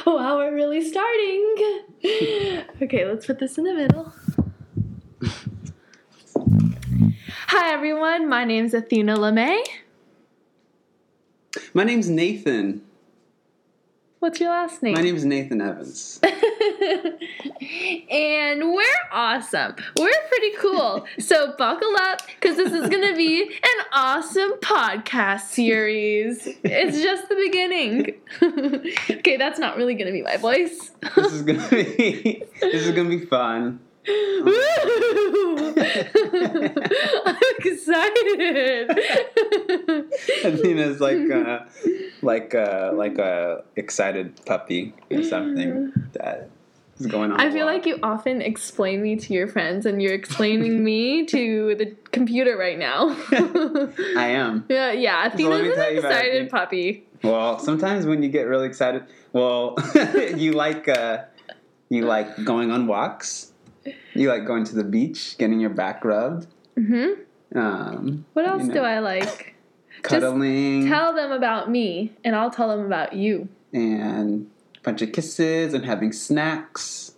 Wow, we're really starting. okay, let's put this in the middle. Hi, everyone. My name's Athena LeMay. My name's Nathan. What's your last name? My name is Nathan Evans. and we're awesome. We're pretty cool. so buckle up because this is going to be an awesome podcast series. It's just the beginning. okay, that's not really going to be my voice. this is gonna be this is gonna be fun. I'm excited. Athena's like uh, like uh, like a excited puppy or something that is going on. I a feel like you often explain me to your friends, and you're explaining me to the computer right now. I am. yeah, yeah. Athena's tell an excited puppy. Well, sometimes when you get really excited, well, you like uh, you like going on walks. You like going to the beach, getting your back rubbed. hmm Um, What else you know, do I like? Cuddling Tell them about me, and I'll tell them about you. and a bunch of kisses and having snacks.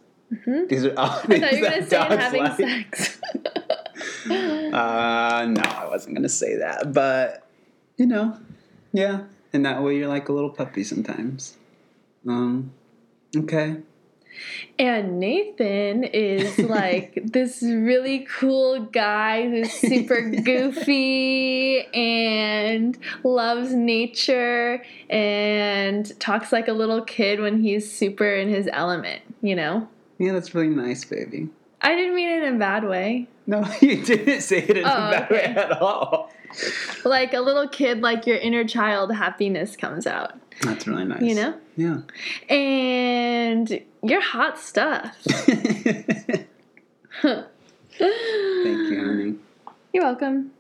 hmm These are all things I thought you were gonna that say having like. sex. Uh, no, I wasn't gonna say that, but you know, yeah. And that way, you're like a little puppy sometimes. Um, okay. And Nathan is like this really cool guy who's super goofy and loves nature and talks like a little kid when he's super in his element, you know? Yeah, that's really nice, baby. I didn't mean it in a bad way. No, you didn't say it in Oh, a bad way at all. Like a little kid, like your inner child happiness comes out, That's really nice. you know? Yeah. And you're hot stuff. Thank you, honey. You're welcome.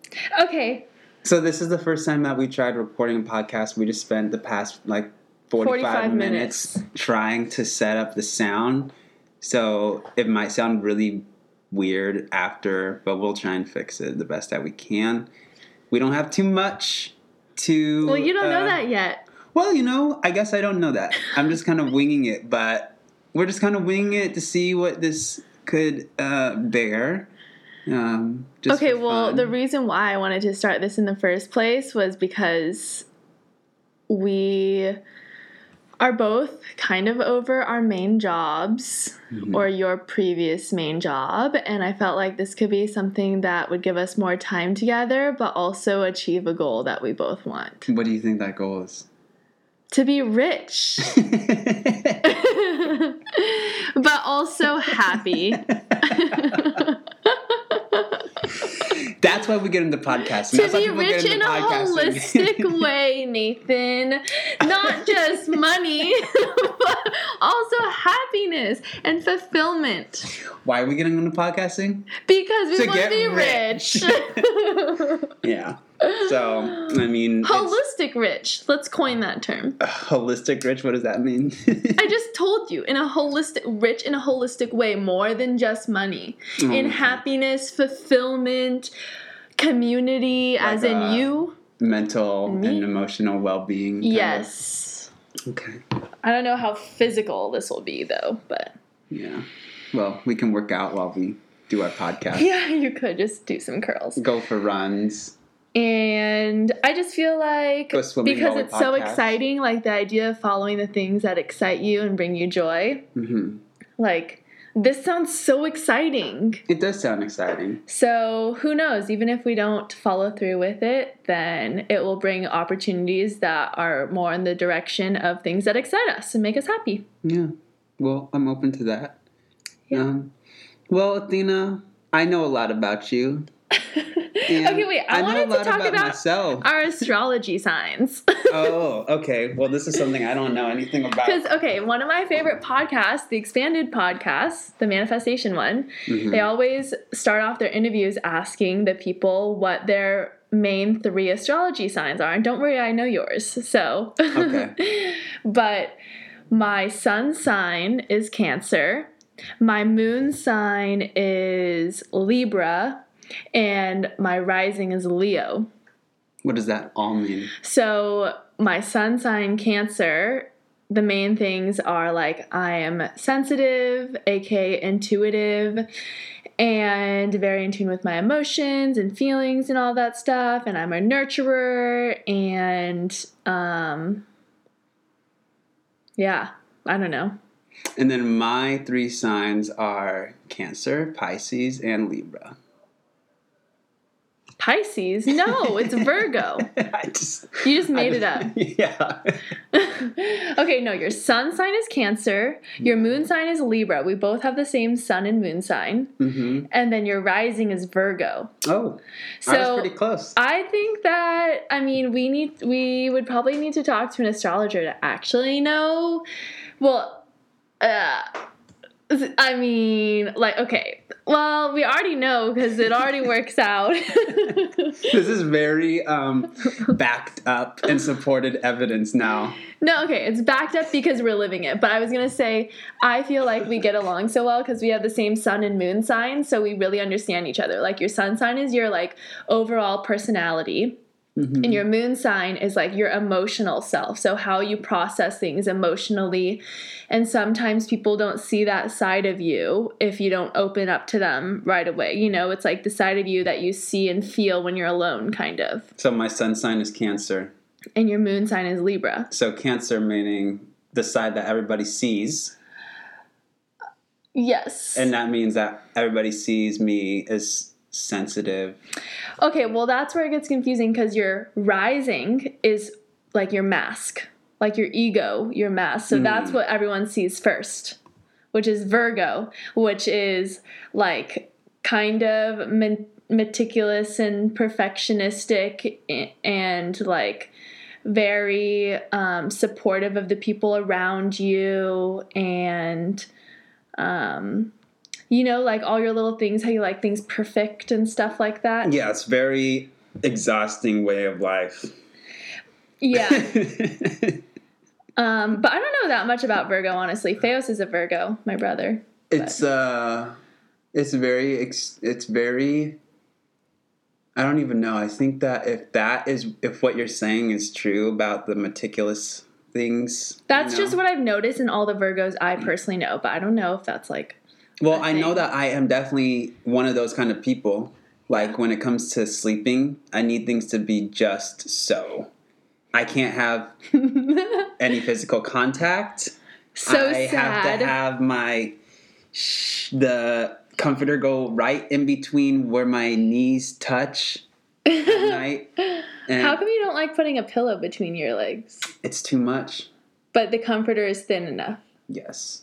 Okay, So this is the first time that we tried recording a podcast. We just spent the past like 45, 45 minutes, minutes. trying to set up the sound. So it might sound really weird after, but we'll try and fix it the best that we can. We don't have too much to well, you don't know uh, that yet. Well, you know, I guess I don't know that. I'm just kind of winging it, but we're just kind of winging it to see what this could uh, bear. Um, just okay, well, the reason why I wanted to start this in the first place was because we are both kind of over our main jobs Mhm. or your previous main job, and I felt like this could be something that would give us more time together, but also achieve a goal that we both want What do you think that goal is? to be rich, but also happy. That's why we get into podcasting. to be rich in a podcasting. holistic way, Nathan. Not just money, but also happiness and fulfillment. why are we getting into podcasting? Because we To want to be rich. rich. Yeah. So, I mean, Holistic rich. Let's coin that term. holistic rich. What does that mean? I just told you in a holistic, rich in a holistic way, more than just money. Oh, in happiness, fulfillment, community, Like as in you. mental Me? and emotional well-being. kind of. Yes. Okay. I don't know how physical this will be though, but Yeah. Well, we can work out while we do our podcast. yeah, you could just do some curls. Go for runs. And I just feel like because it's so exciting, like the idea of following the things that excite you and bring you joy. hmm Like this sounds so exciting. It does sound exciting. So who knows? Even if we don't follow through with it, then it will bring opportunities that are more in the direction of things that excite us and make us happy. Yeah. Well, I'm open to that. Yeah. Um, well, Athena, I know a lot about you. okay, wait. I, know wanted to talk about, myself. our astrology signs. oh, okay. Well, this is something I don't know anything about. Because, okay, one of my favorite podcasts, the expanded podcast, the manifestation one, Mhm. they always start off their interviews asking the people what their main three astrology signs are. And don't worry, I know yours. So, Okay. but my sun sign is Cancer, my moon sign is Libra, and my rising is Leo. What does that all mean? So my sun sign Cancer the main things are like I am sensitive, aka intuitive, and very in tune with my emotions and feelings and all that stuff. And I'm a nurturer, and um, yeah, I don't know. And then my three signs are Cancer, Pisces, and Libra. Pisces? No, it's Virgo. Just You just made it up. Yeah. okay, no, your sun sign is Cancer, your moon sign is Libra. We both have the same sun and moon sign. hmm And then your rising is Virgo. Oh, I was So pretty close. I think that I mean we need we would probably need to talk to an astrologer to actually know. Well, uh, I mean, like okay. Well, we already know because it already works out. this is very um, backed up and supported evidence now. no, okay, it's backed up because we're living it. But I was gonna say I feel like we get along so well because we have the same sun and moon signs. so we really understand each other. Like your sun sign is your like overall personality. Mhm. And your moon sign is like your emotional self. So, how you process things emotionally. And sometimes people don't see that side of you if you don't open up to them right away. You know, it's like the side of you that you see and feel when you're alone, kind of. So my sun sign is Cancer. And your moon sign is Libra. So Cancer meaning the side that everybody sees, Yes. and that means that everybody sees me as sensitive. okay, well, that's where it gets confusing because your rising is like your mask, like your ego, your mask. So, that's Mm. what everyone sees first, which is Virgo, which is like kind of men- meticulous and perfectionistic and like very um, supportive of the people around you and um, you know like all your little things how you like things perfect and stuff like that Yeah, it's very exhausting way of life. yeah um, but i don't know that much about virgo honestly theos is a virgo my brother it's uh it's very ex- it's very I don't even know. I think that if that is if what you're saying is true about the meticulous things. you that's know? just what i've noticed in all the virgos i personally know but i don't know if that's like Well, I I know that I am definitely one of those kind of people. Like when it comes to sleeping, I need things to be just so. I can't have any physical contact. so I sad have to have my sh- the comforter go right in between where my knees touch at night. And how come you don't like putting a pillow between your legs it's too much. but the comforter is thin enough Yes.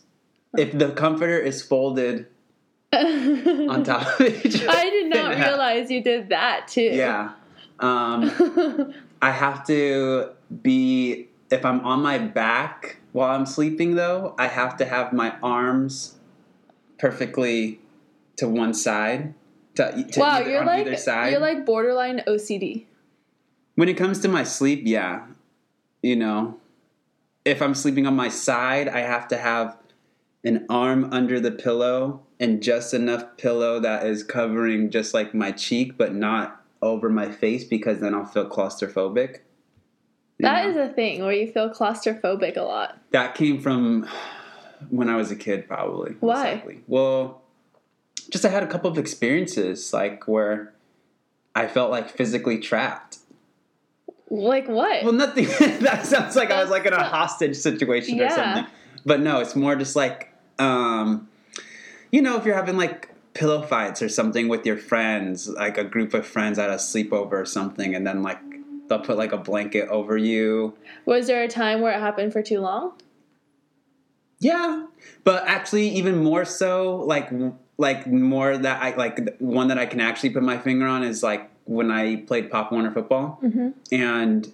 If the comforter is folded on top of each other. I did not realize you did that too. Yeah. Um, I have to be if I'm on my back while I'm sleeping though, I have to have my arms perfectly to one side. To, to wow, either, you're like either side. you're like borderline OCD. when it comes to my sleep, yeah. You know, if I'm sleeping on my side, I have to have an arm under the pillow and just enough pillow that is covering just like my cheek, but not over my face because then I'll feel claustrophobic. That know? is a thing where you feel claustrophobic a lot. that came from when I was a kid, probably. Why? likely. Well, just I had a couple of experiences like where I felt like physically trapped. Like what? Well, nothing. that sounds like I was like in a hostage situation or something. But no, it's more just like, um, you know, if you're having like pillow fights or something with your friends, like a group of friends at a sleepover or something, and then like they'll put like a blanket over you. Was there a time where it happened for too long? Yeah, but actually, even more so, like like more that I like one that I can actually put my finger on is like when I played Pop Warner football. Mm-hmm. and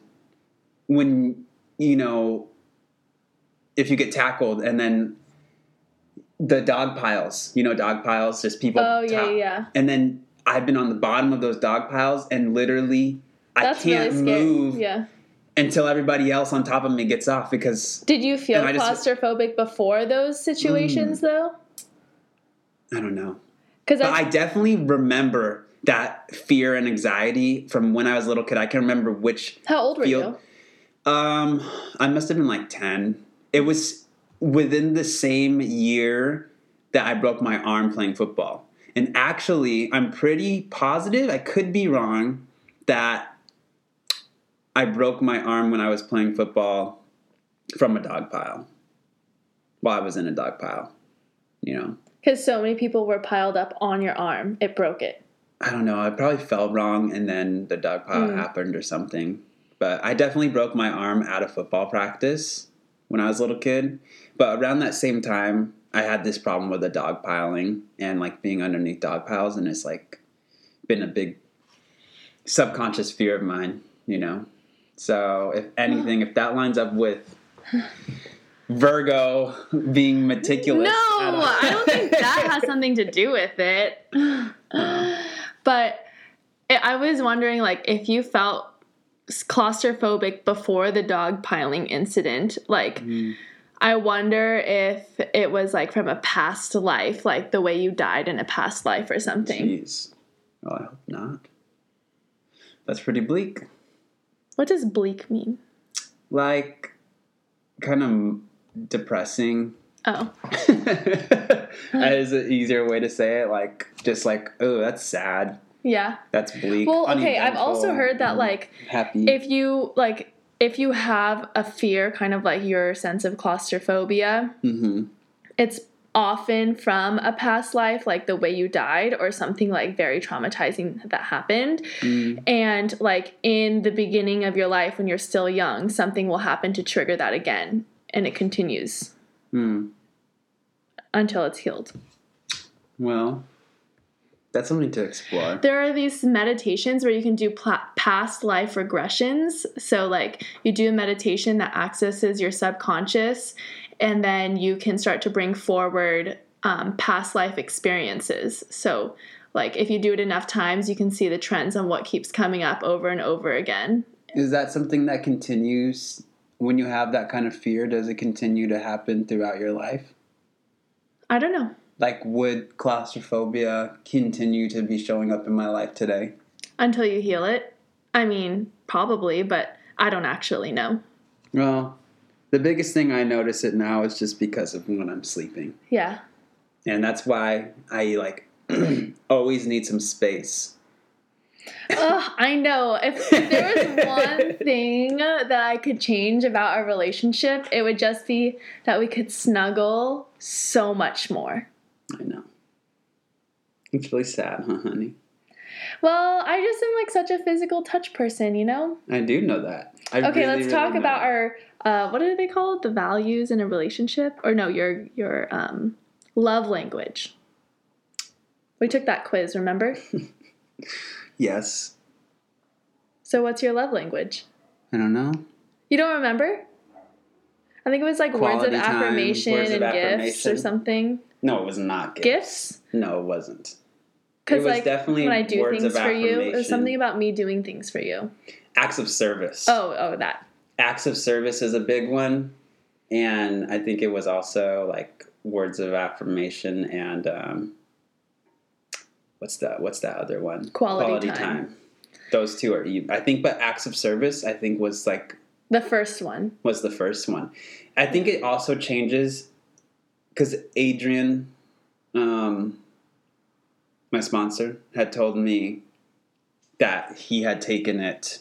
when you know if you get tackled and then the dog piles you know dog piles just people Oh yeah, top- yeah, yeah. and then i've been on the bottom of those dog piles and literally That's i can't really move Yeah. until everybody else on top of me gets off because Did you feel I just- claustrophobic before those situations though? i don't know Because but i definitely remember that fear and anxiety from when i was a little kid i can remember which how old were feel- you? Um, I must have been like ten. it was within the same year that I broke my arm playing football. And actually, I'm pretty positive, I could be wrong, that I broke my arm when I was playing football from a dog pile. While I was in a dog pile. You know? Because so many people were piled up on your arm, it broke it. I don't know. I probably fell wrong and then the dog pile Mm. happened or something. But I definitely broke my arm out of football practice when I was a little kid. But around that same time, I had this problem with the dog piling and like being underneath dog piles, and it's like been a big subconscious fear of mine, you know. So if anything, if that lines up with Virgo being meticulous, No, I don't think that has something to do with it. Uh-huh. but I I was wondering, like, if you felt claustrophobic before the dog piling incident, like, Mm. I wonder if it was like from a past life, like the way you died in a past life or something. Jeez. Well, I hope not. That's pretty bleak. What does bleak mean? Like, kind of depressing. Oh, As an easier way to say it. Like, just like, oh, that's sad. Yeah. That's bleak. Well, okay, I've also heard that, like, happy. if you like if you have a fear kind of like your sense of claustrophobia hmm it's often from a past life like the way you died or something like very traumatizing that happened Mm. and like in the beginning of your life when you're still young something will happen to trigger that again and it continues Mm. until it's healed Well, that's something to explore. there are these meditations where you can do pla- past life regressions. So, like, you do a meditation that accesses your subconscious, and then you can start to bring forward um, past life experiences. So, like, if you do it enough times, you can see the trends on what keeps coming up over and over again. Is that something that continues when you have that kind of fear? Does it continue to happen throughout your life? I don't know. Like, would claustrophobia continue to be showing up in my life today? Until you heal it. I mean, probably, but I don't actually know. Well, the biggest thing I notice it now is just because of when I'm sleeping. Yeah. And that's why I like always need some space. Ugh, I know. If, if there was one thing that I could change about our relationship, it would just be that we could snuggle so much more. I know. It's really sad, huh, honey? Well, I just am like such a physical touch person, you know? I do know that. I Okay, really, let's really talk about that. our uh, what are they called? The values in a relationship? Or no, your your um, love language. We took that quiz, remember? Yes. So what's your love language? I don't know. You don't remember? I think it was like words of time, affirmation words of and gifts or something. No, it was not gifts. Gifts? No, it wasn't. Because It was like definitely when I do things for you, it was something about me doing things for you. Acts of service. Oh, oh, that. Acts of service is a big one. And I think it was also like words of affirmation and um, what's that? What's that other one? Quality time. Those two are. I think, but acts of service. I think was like The first one. was the first one. I think it also changes because Adrian, um, my sponsor, had told me that he had taken it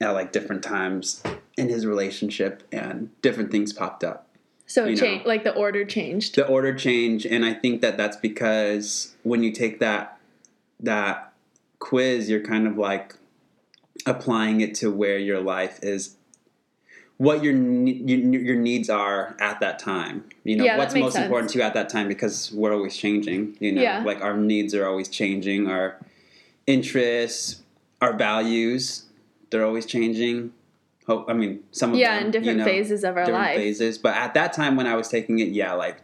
at like different times in his relationship and different things popped up. So it changed, like the order changed. The order changed, and I think that that's because when you take that that quiz, you're kind of like applying it to where your life is, what your your, your needs are at that time. You know, Yeah, what's most sense. important to you at that time because we're always changing. You know, Yeah. like our needs are always changing, our interests, our values, they're always changing. Hope I mean some of Yeah, them, in different you know, phases of our different life. phases. But at that time when I was taking it, yeah, like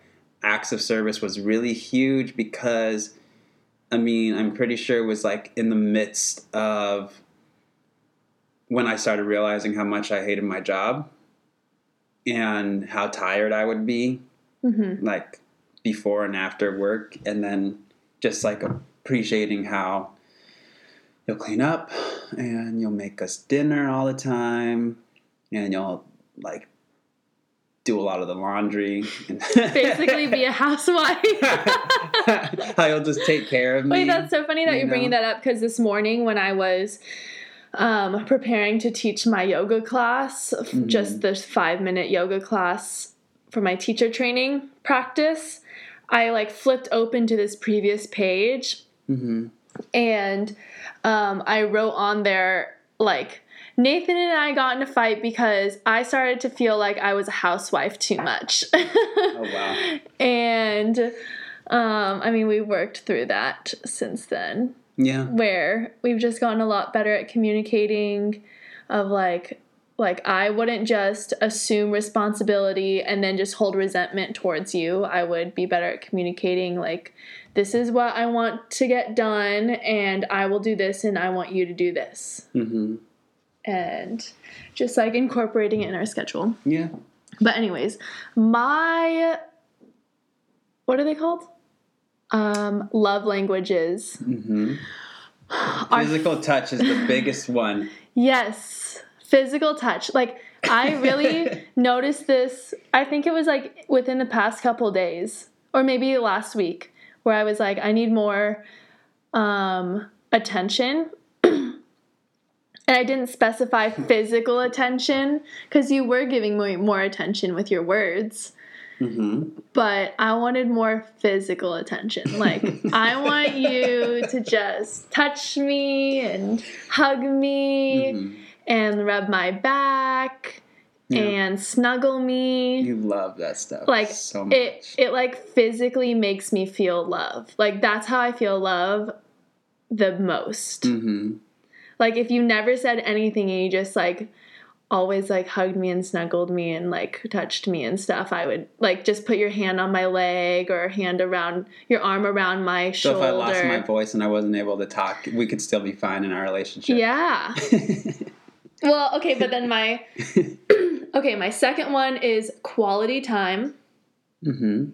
acts of service was really huge because I mean, I'm pretty sure it was like in the midst of when I started realizing how much I hated my job and how tired I would be hmm like before and after work and then just like appreciating how you'll clean up and you'll make us dinner all the time and you'll like do a lot of the laundry. And Basically, be a housewife. how you'll just take care of me. Wait, that's so funny that you you're bringing that up because this morning when I was um, preparing to teach my yoga class, Mm-hmm. just this five minute yoga class for my teacher training practice, I like flipped open to this previous page Mhm. and um, I wrote on there like Nathan and I got in a fight because I started to feel like I was a housewife too much. Oh wow. and um, I mean, we worked through that since then, Yeah. where we've just gotten a lot better at communicating. Of like, like I wouldn't just assume responsibility and then just hold resentment towards you. I would be better at communicating. Like, this is what I want to get done, and I will do this, and I want you to do this, Mm-hmm. and just like incorporating it in our schedule. Yeah. But anyways, my what are they called? Um, love languages. hmm Are- Physical touch is the biggest one. yes, physical touch. Like I really noticed this. I think it was like within the past couple days, or maybe last week, where I was like, I need more um, attention. And I didn't specify physical attention because you were giving me more attention with your words. Hmm but I wanted more physical attention. Like, I want you to just touch me and hug me Mhm. and rub my back Yeah. and snuggle me. You love that stuff. like so much. it it like physically makes me feel love. Like that's how I feel love the most. hmm Like if you never said anything and you just like always like hugged me and snuggled me and like touched me and stuff, I would like just put your hand on my leg or hand around your arm around my So shoulder. So if I lost my voice and I wasn't able to talk, we could still be fine in our relationship. yeah. Well, okay, but then my okay, my second one is quality time, hmm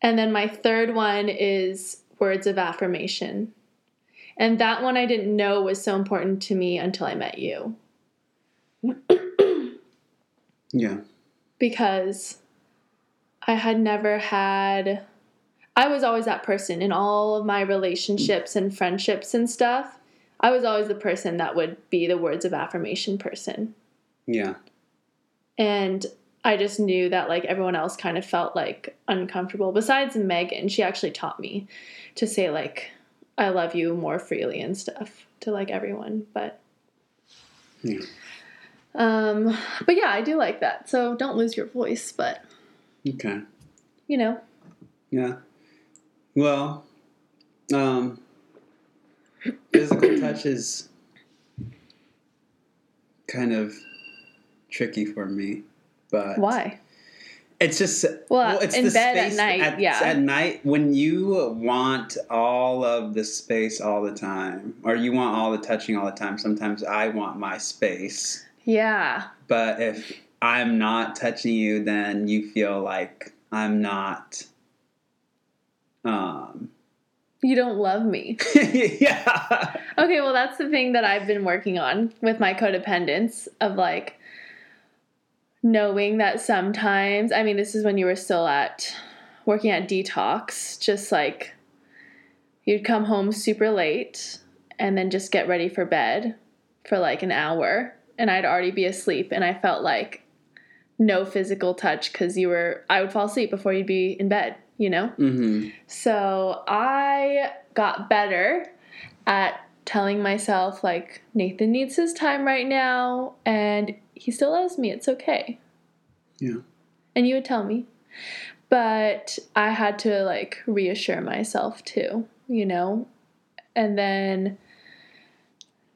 and then my third one is words of affirmation. And that one I didn't know was so important to me until I met you. Yeah. because I had never had. I was always that person in all of my relationships and friendships and stuff. I was always the person that would be the words of affirmation person. Yeah. And I just knew that like everyone else kind of felt like uncomfortable. Besides Megan, she actually taught me to say like I love you more freely and stuff to like everyone. But Yeah. Um but yeah, I do like that. So don't lose your voice, but Okay. you know, Yeah. Well, um, physical touch is kind of tricky for me, but why? It's just Well, it's in bed at night, At, yeah. at night when you want all of the space all the time, or you want all the touching all the time. Sometimes I want my space, Yeah. but if I'm not touching you, then you feel like I'm not. Um. You don't love me. yeah. Okay, well, that's the thing that I've been working on with my codependence of like knowing that sometimes, I mean, this is when you were still at working at detox, just like you'd come home super late and then just get ready for bed for like an hour and I'd already be asleep and I felt like no physical touch because you were, I would fall asleep before you'd be in bed, you know? hmm So I got better at telling myself, like, Nathan needs his time right now, and he still loves me. It's okay. Yeah. And you would tell me. But I had to, like, reassure myself too, you know? And then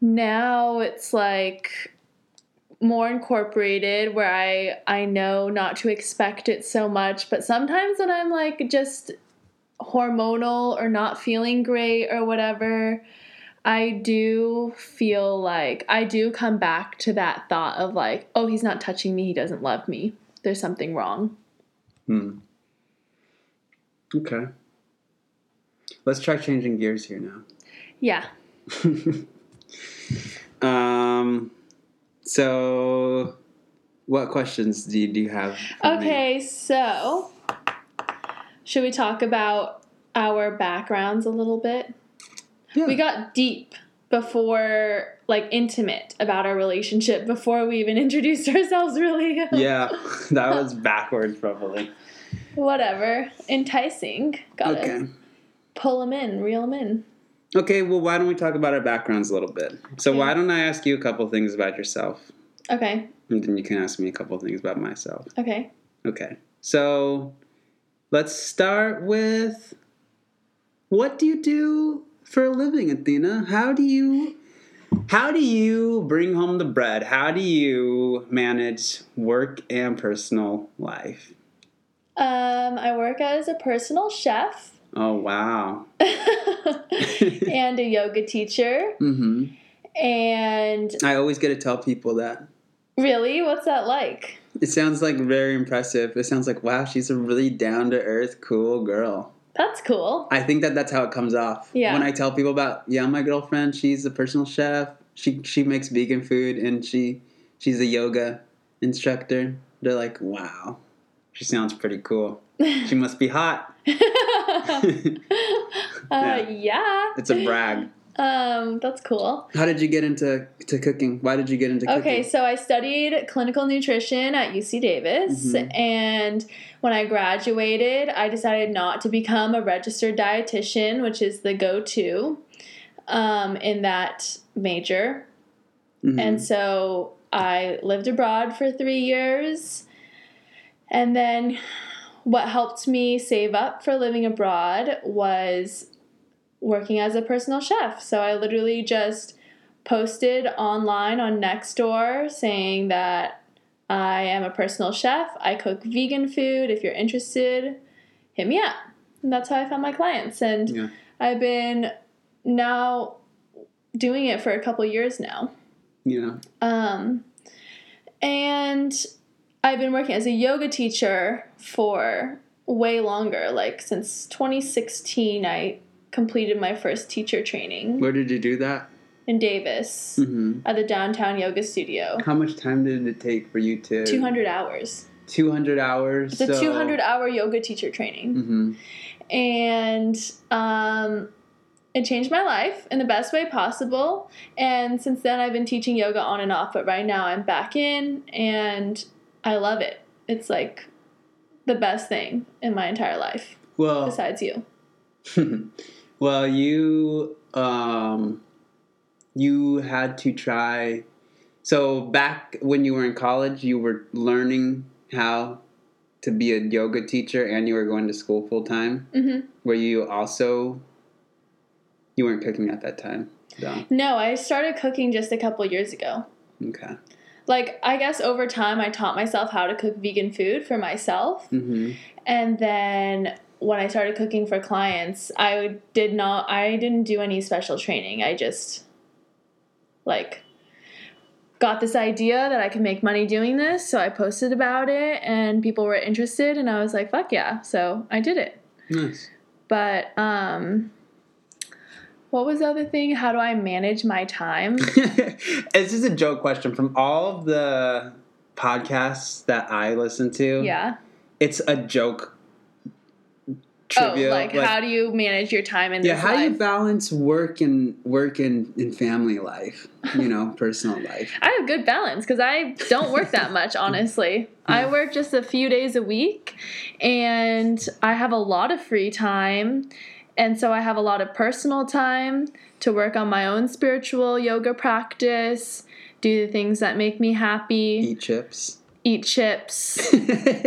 now it's like more incorporated where I I know not to expect it so much, but sometimes when I'm like just hormonal or not feeling great or whatever, I do feel like I do come back to that thought of like, oh, he's not touching me, he doesn't love me. There's something wrong. Hmm. Okay. Let's try changing gears here now. Yeah. um, so what questions do you, do you have? for me? Okay, so should we talk about our backgrounds a little bit? Yeah. We got deep before, like, intimate about our relationship before we even introduced ourselves, really. yeah, that was backwards, probably. Whatever. Enticing. Gotta Okay. pull them in, reel them in. Okay, well, why don't we talk about our backgrounds a little bit? So, Okay. why don't I ask you a couple things about yourself? Okay, And then you can ask me a couple things about myself. okay. Okay. So, let's start with what do you do for a living, Athena? How do you how do you bring home the bread? How do you manage work and personal life? Um, I work as a personal chef Oh, wow. and a yoga teacher. Mhm. And I always get to tell people that. really, what's that like? It sounds like very impressive. It sounds like wow, she's a really down to earth, cool girl. That's cool. I think that that's how it comes off. Yeah. When I tell people about yeah, my girlfriend, she's a personal chef. She she makes vegan food and she she's a yoga instructor. They're like, wow, she sounds pretty cool. She must be hot. uh, yeah. It's a brag. Um, that's cool. How did you get into to cooking? Why did you get into cooking? Okay, so I studied clinical nutrition at UC Davis, Mhm. and when I graduated, I decided not to become a registered dietitian, which is the go to um, in that major. Mhm. And so I lived abroad for three years. And then what helped me save up for living abroad was working as a personal chef. So I literally just posted online on Nextdoor saying that I am a personal chef. I cook vegan food. If you're interested, hit me up. And that's how I found my clients. And Yeah. I've been now doing it for a couple years now. yeah. Um, and I've been working as a yoga teacher for way longer. Like since 2016, I completed my first teacher training Where did you do that? in Davis hmm at the downtown yoga studio. How much time did it take for you to 200 hours. 200 hours. It's a 200 hour yoga teacher training. hmm and um, it changed my life in the best way possible. And since then, I've been teaching yoga on and off, but right now I'm back in and I love it. It's like the best thing in my entire life, Well, besides you. well, you um, you had to try. So back when you were in college, you were learning how to be a yoga teacher, and you were going to school full time. hmm Were you also? You weren't cooking at that time, though. No, I started cooking just a couple years ago. Okay. Like, I guess over time, I taught myself how to cook vegan food for myself. hmm And then when I started cooking for clients, I did not I didn't do any special training. I just like got this idea that I could make money doing this, so I posted about it and people were interested and I was like, "Fuck yeah." So, I did it. Nice. But um what was the other thing? How do I manage my time? it's just a joke question from all of the podcasts that I listen to. Yeah. it's a joke oh, trivia. Oh, like, how do you manage your time in yeah, this how do you balance work and work and, and family life? You know, personal life. I have good balance because I don't work that much, honestly. I work just a few days a week and I have a lot of free time. And so I have a lot of personal time to work on my own spiritual yoga practice, do the things that make me happy, Eat chips. eat chips.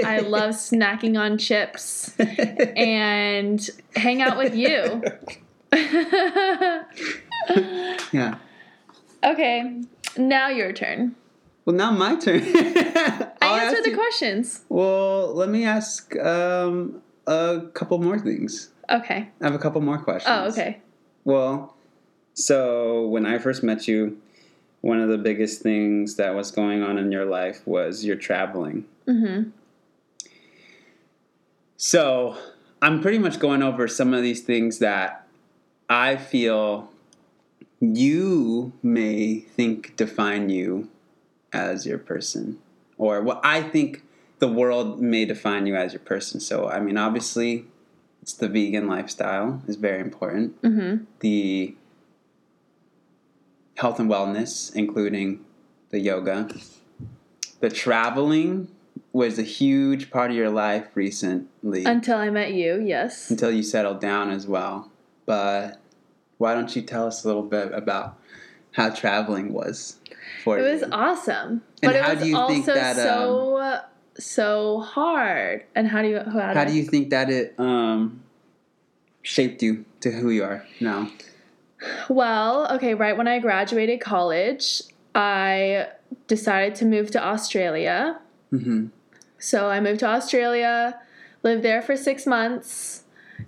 I love snacking on chips and hang out with you. yeah. okay, now your turn. Well, now my turn. I I'll answer the you- questions. Well, let me ask um, a couple more things. Okay. I have a couple more questions. Oh, okay. Well, so when I first met you, one of the biggest things that was going on in your life was you're traveling. Mm-hmm. So I'm pretty much going over some of these things that I feel you may think define you as your person or what I think the world may define you as your person. So, I mean, obviously, it's the vegan lifestyle is very important. Mm-hmm. The health and wellness, including the yoga. The traveling was a huge part of your life recently Until I met you, yes. until you settled down as well. But why don't you tell us a little bit about how traveling was for It you? It was awesome, And but it how was do you also think that, um, so so hard. And how do you how, how do you think that it um, shaped you to who you are now? Well, okay, right when I graduated college, I decided to move to Australia. hmm So I moved to Australia, lived there for six months,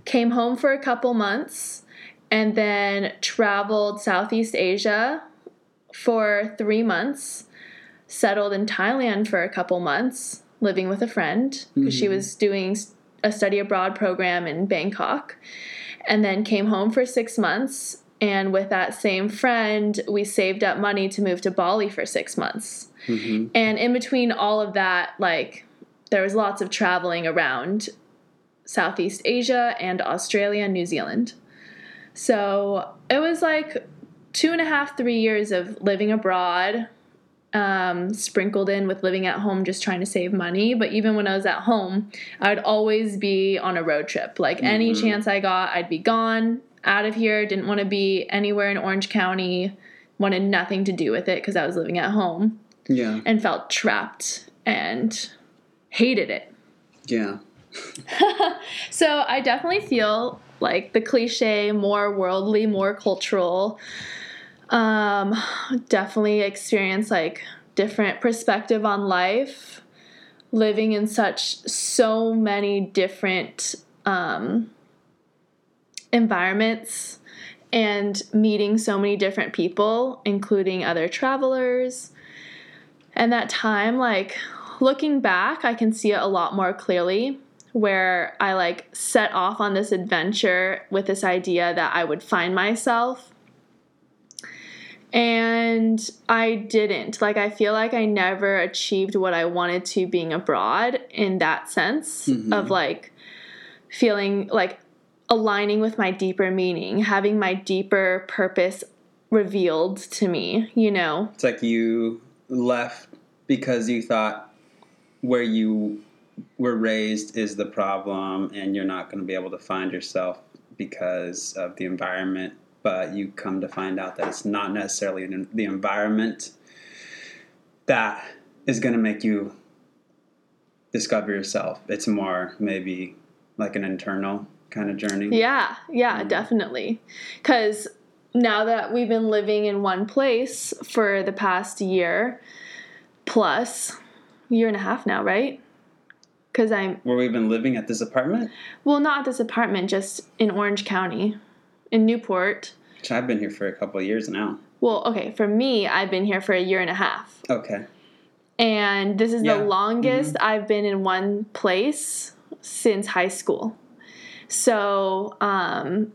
came home for a couple months, and then traveled Southeast Asia for three months, settled in Thailand for a couple months, living with a friend because she Mhm. was doing a study abroad program in Bangkok, and then came home for six months. And with that same friend, we saved up money to move to Bali for six months. hmm And in between all of that, like there was lots of traveling around Southeast Asia and Australia and New Zealand. So it was like two and a half, three years of living abroad, um, sprinkled in with living at home, just trying to save money. But even when I was at home, I would always be on a road trip. Like any Mhm. chance I got, I'd be gone out of here. Didn't want to be anywhere in Orange County. Wanted nothing to do with it because I was living at home Yeah, and felt trapped and hated it. yeah. So I definitely feel like the cliche, more worldly, more cultural. Um, definitely experience like different perspective on life, living in such so many different um, environments and meeting so many different people, including other travelers. And that time, like looking back, I can see it a lot more clearly where I like set off on this adventure with this idea that I would find myself. And I didn't. Like, I feel like I never achieved what I wanted to being abroad in that sense Mhm. of like feeling like aligning with my deeper meaning, having my deeper purpose revealed to me, you know? It's like you left because you thought where you were raised is the problem and you're not going to be able to find yourself because of the environment but you come to find out that it's not necessarily in the environment that is going to make you discover yourself it's more maybe like an internal kind of journey Yeah, yeah, Mm. definitely. Because now that we've been living in one place for the past year plus, year and a half now, right? Because I'm, where we've been living at this apartment well, not at this apartment, just in Orange County, in Newport. which i've been here for a couple of years now Well, okay, for me, I've been here for a year and a half. okay And this is Yeah. the longest I've been in one place since high school. So, um,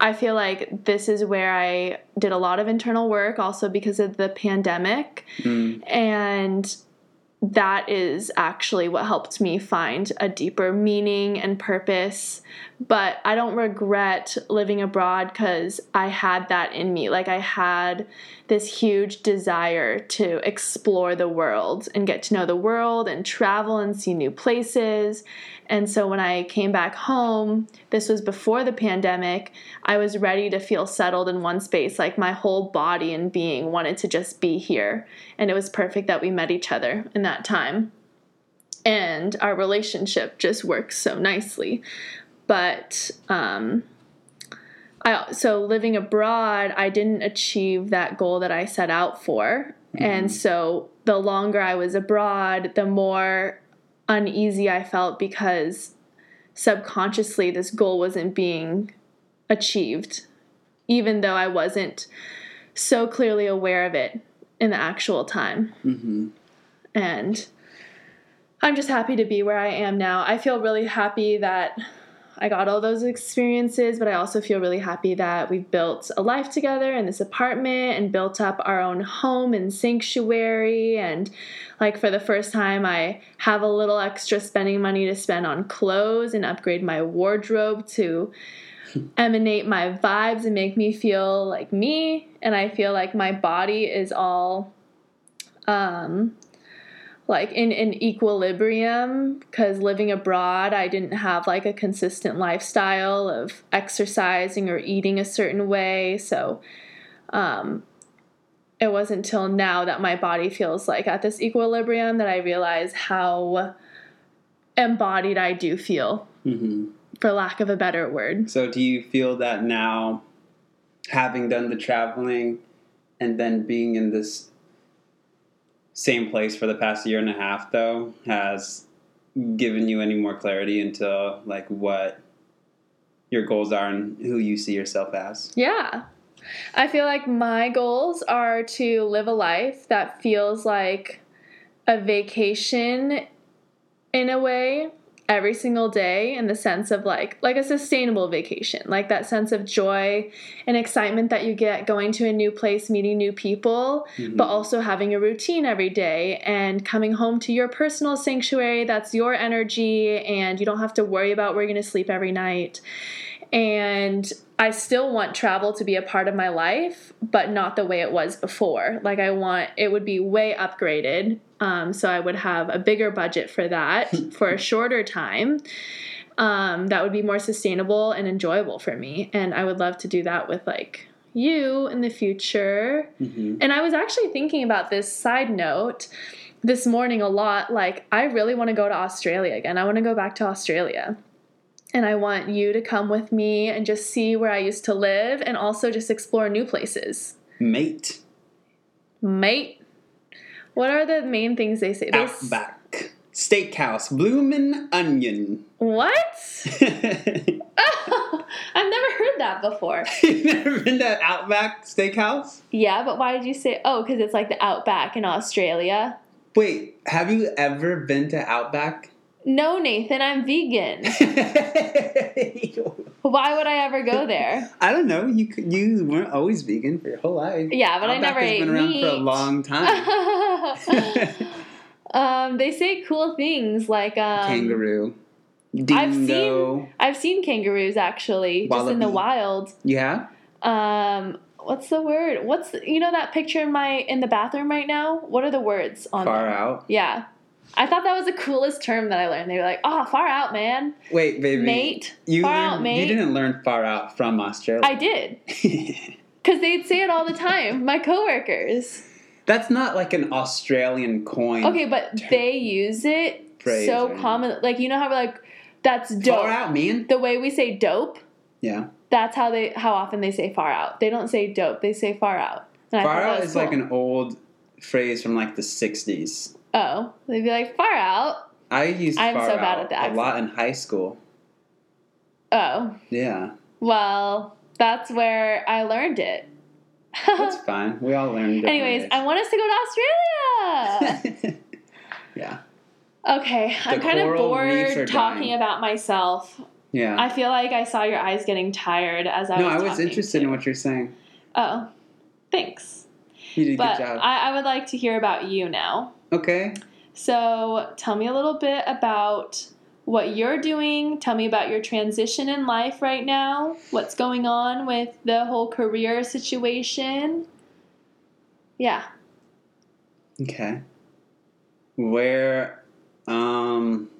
I feel like this is where I did a lot of internal work also because of the pandemic. Mm, And that is actually what helped me find a deeper meaning and purpose. But I don't regret living abroad because I had that in me. Like, I had this huge desire to explore the world and get to know the world and travel and see new places. And so when I came back home, this was before the pandemic, I was ready to feel settled in one space. Like my whole body and being wanted to just be here. And it was perfect that we met each other in that time. And our relationship just works so nicely. But, um, I, so living abroad, I didn't achieve that goal that I set out for. And so the longer I was abroad, the more uneasy I felt because subconsciously this goal wasn't being achieved, even though I wasn't so clearly aware of it in the actual time. hmm And I'm just happy to be where I am now. I feel really happy that I got all those experiences, but I also feel really happy that we've built a life together in this apartment and built up our own home and sanctuary. And like for the first time, I have a little extra spending money to spend on clothes and upgrade my wardrobe to emanate my vibes and make me feel like me. And I feel like my body is all um, like in an equilibrium because living abroad i didn't have like a consistent lifestyle of exercising or eating a certain way. So um, it wasn't until now that my body feels like at this equilibrium that i realize how embodied i do feel hmm for lack of a better word. So, do you feel that now, having done the traveling and then being in this same place for the past year and a half, though, has given you any more clarity into like what your goals are and who you see yourself as? Yeah. I feel like my goals are to live a life that feels like a vacation in a way every single day in the sense of like like a sustainable vacation like that sense of joy and excitement that you get going to a new place meeting new people Mhm. but also having a routine every day and coming home to your personal sanctuary that's your energy and you don't have to worry about where you're going to sleep every night and I still want travel to be a part of my life, but not the way it was before. Like I want it would be way upgraded. Um, so I would have a bigger budget for that for a shorter time. Um, that would be more sustainable and enjoyable for me, and I would love to do that with like you in the future. Mhm. And I was actually thinking about this side note this morning a lot. Like, I really want to go to Australia again. I want to go back to Australia. And I want you to come with me and just see where I used to live and also just explore new places. Mate, Mate, what are the main things they say? They Outback, Steakhouse, Bloomin' Onion. What? You've I've never heard that before. You've never been to Outback Steakhouse? Yeah, but why did you say, oh, because it's like the outback in Australia? Wait, have you ever been to Outback? No, Nathan, I'm vegan. Why would I ever go there? I don't know. You you weren't always vegan for your whole life. Yeah, but I Outback never has ate been around meat. for a long time. um, they say cool things like um, Kangaroo, I've dingo. I've seen kangaroos actually, just in the wild. Yeah. Um, what's the word? What's you know that picture in my in the bathroom right now? What are the words on Far there? out. Yeah, I thought that was the coolest term that I learned. They were like, "Oh, far out, man, Wait, baby. mate, You far learned- out, mate." You didn't learn far out from Australia. I did because they'd say it all the time. My coworkers. That's not like an Australian coin. Okay, but they use it Phrase, so right? common. Like you know how we're like, "That's dope." Far out, man. The way we say dope. Yeah. That's how they how often they say far out. They don't say dope. They say far out. And Far out is like an old phrase from like the 60s. Oh. They'd be like far out. I used I'm far so bad out at the a lot in high school. Oh. Yeah. Well, that's where I learned it. That's fine. We all learned Anyways, ways. I want us to go to Australia. yeah. okay, I'm kind of coral reefs are bored talking dying. about myself. Yeah. I feel like I saw your eyes getting tired as I no, was No, I was interested in what you're saying. Oh, thanks. You did a But good job. I, I would like to hear about you now. Okay. So tell me a little bit about what you're doing. Tell me about your transition in life right now. What's going on with the whole career situation? Yeah. Okay. Where um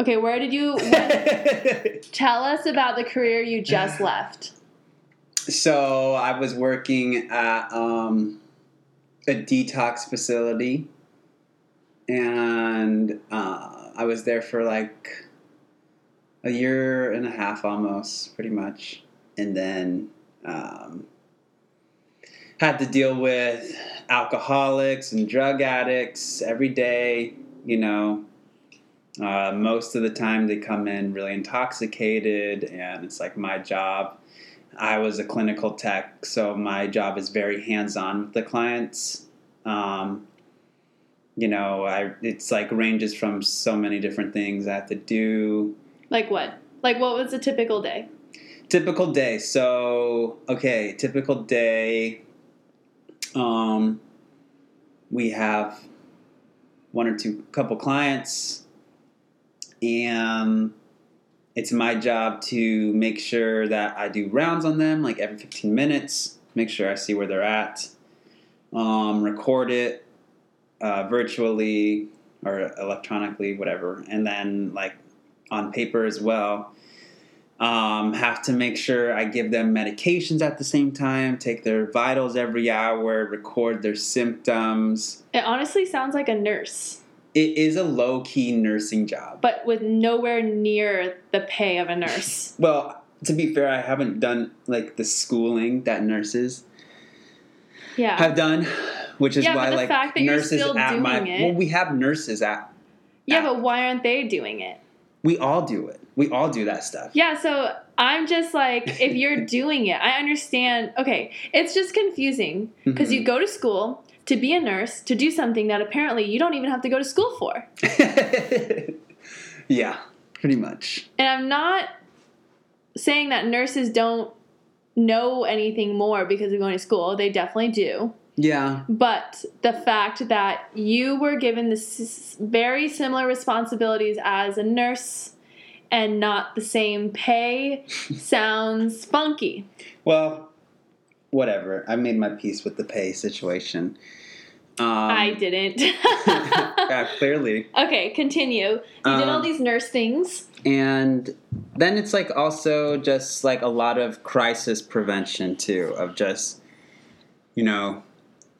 Okay, where did you when, tell us about the career you just left? So I was working at um, a detox facility, and uh, I was there for like a year and a half, almost, pretty much, and then um, had to deal with alcoholics and drug addicts every day. You know, uh, most of the time they come in really intoxicated, and it's like my job. I was a clinical tech, so my job is very hands on with the clients. Um, you know, I it's like ranges from so many different things I have to do. Like what? Like what was a typical day? Typical day. So okay, typical day. Um, we have one or two couple clients, and it's my job to make sure that I do rounds on them, like every fifteen minutes. Make sure I see where they're at. Um, record it uh, virtually or electronically, whatever, and then like on paper as well. Um, have to make sure I give them medications at the same time, take their vitals every hour, record their symptoms. It honestly sounds like a nurse, It is a low key nursing job. but with nowhere near the pay of a nurse. Well, to be fair, I haven't done like the schooling that nurses Yeah. have done, which is Yeah, why like fact that you're nurses at my it- well, we have nurses at Yeah, but why aren't they doing it? we all do it. We all do that stuff. Yeah, so I'm just like, if you're doing it, I understand. Okay, it's just confusing because Mhm. you go to school to be a nurse to do something that apparently you don't even have to go to school for. yeah, pretty much. And I'm not saying that nurses don't know anything more because of going to school, they definitely do. Yeah. But the fact that you were given the very similar responsibilities as a nurse and not the same pay sounds funky. Well, whatever. I made my peace with the pay situation. Um, I didn't. yeah, clearly. okay, continue. You did all Um, these nurse things. And then it's like also just like a lot of crisis prevention too, of just, you know,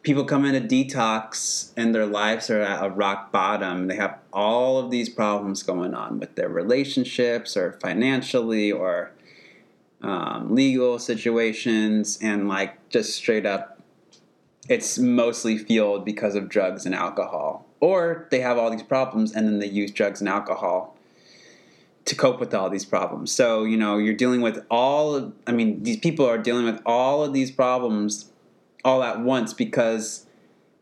people come in into detox and their lives are at a rock bottom. They have all of these problems going on with their relationships or financially or um, legal situations and like just straight up it's mostly fueled because of drugs and alcohol or they have all these problems and then they use drugs and alcohol to cope with all these problems. So, you know, you're dealing with all of, I mean, these people are dealing with all of these problems all at once because,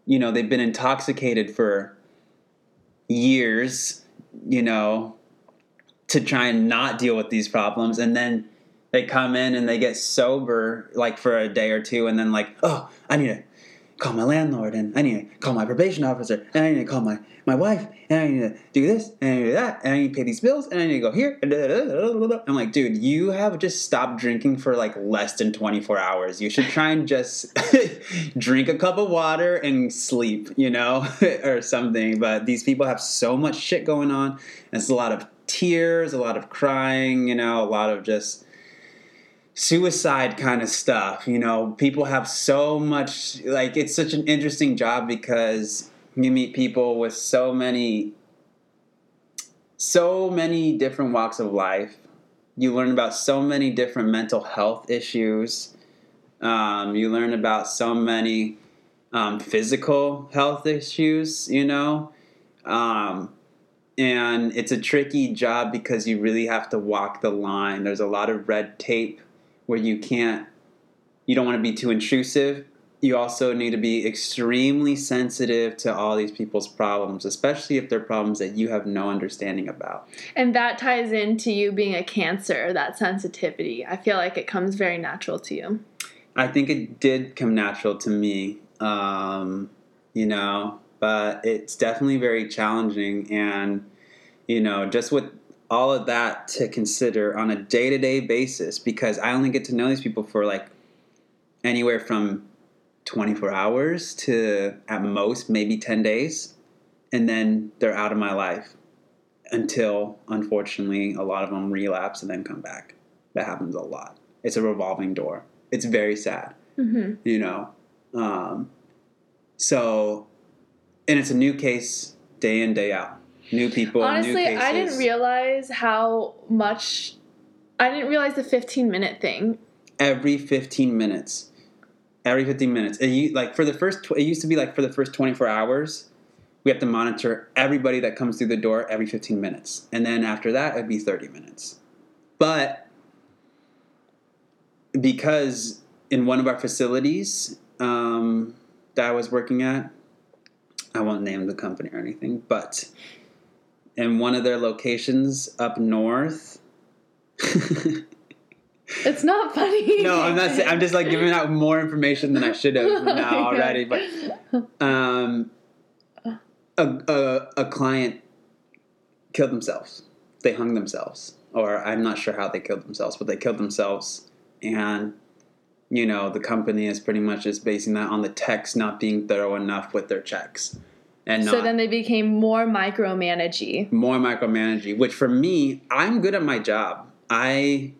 you know, they've been intoxicated for years, you know, to try and not deal with these problems. And then they come in and they get sober, like for a day or two, and then, like, oh, I need to call my landlord and I need to call my probation officer and I need to call my, my wife and I need to do this and I need to do that and I need to pay these bills and I need to go here. I'm like, dude, you have just stopped drinking for like less than 24 hours. You should try and just drink a cup of water and sleep, you know, or something. But these people have so much shit going on. And it's a lot of tears, a lot of crying, you know, a lot of just suicide kind of stuff. You know, people have so much, like, it's such an interesting job because you meet people with so many, so many different walks of life. You learn about so many different mental health issues. Um, you learn about so many um, physical health issues, you know. Um, and it's a tricky job because you really have to walk the line. There's a lot of red tape where you can't, you don't want to be too intrusive. You also need to be extremely sensitive to all these people's problems, especially if they're problems that you have no understanding about. And that ties into you being a cancer, that sensitivity. I feel like it comes very natural to you. I think it did come natural to me, um, you know, but it's definitely very challenging. And, you know, just with all of that to consider on a day to day basis, because I only get to know these people for like anywhere from 24 hours to at most maybe 10 days. And then they're out of my life until, unfortunately, a lot of them relapse and then come back. That happens a lot. It's a revolving door. It's very sad Mm-hmm. you know. Um, so, and it's a new case day in day out. New people, new Honestly, cases. I didn't realize how much. I didn't realize the 15 minute thing. every 15 minutes. Every 15 minutes. It, like for the first, tw- it used to be like for the first 24 hours, we have to monitor everybody that comes through the door every 15 minutes, and then after that, it'd be 30 minutes. But because in one of our facilities um, that I was working at, I won't name the company or anything, but in one of their locations up north. It's not funny. no, I'm not. Saying, I'm just like giving out more information than I should have now already. But um, a, a a client killed themselves. They hung themselves, or I'm not sure how they killed themselves, but they killed themselves, and you know the company is pretty much just basing that on the techs not being thorough enough with their checks, and not So then they became more micromanagey. more micromanaging. Which for me, I'm good at my job. I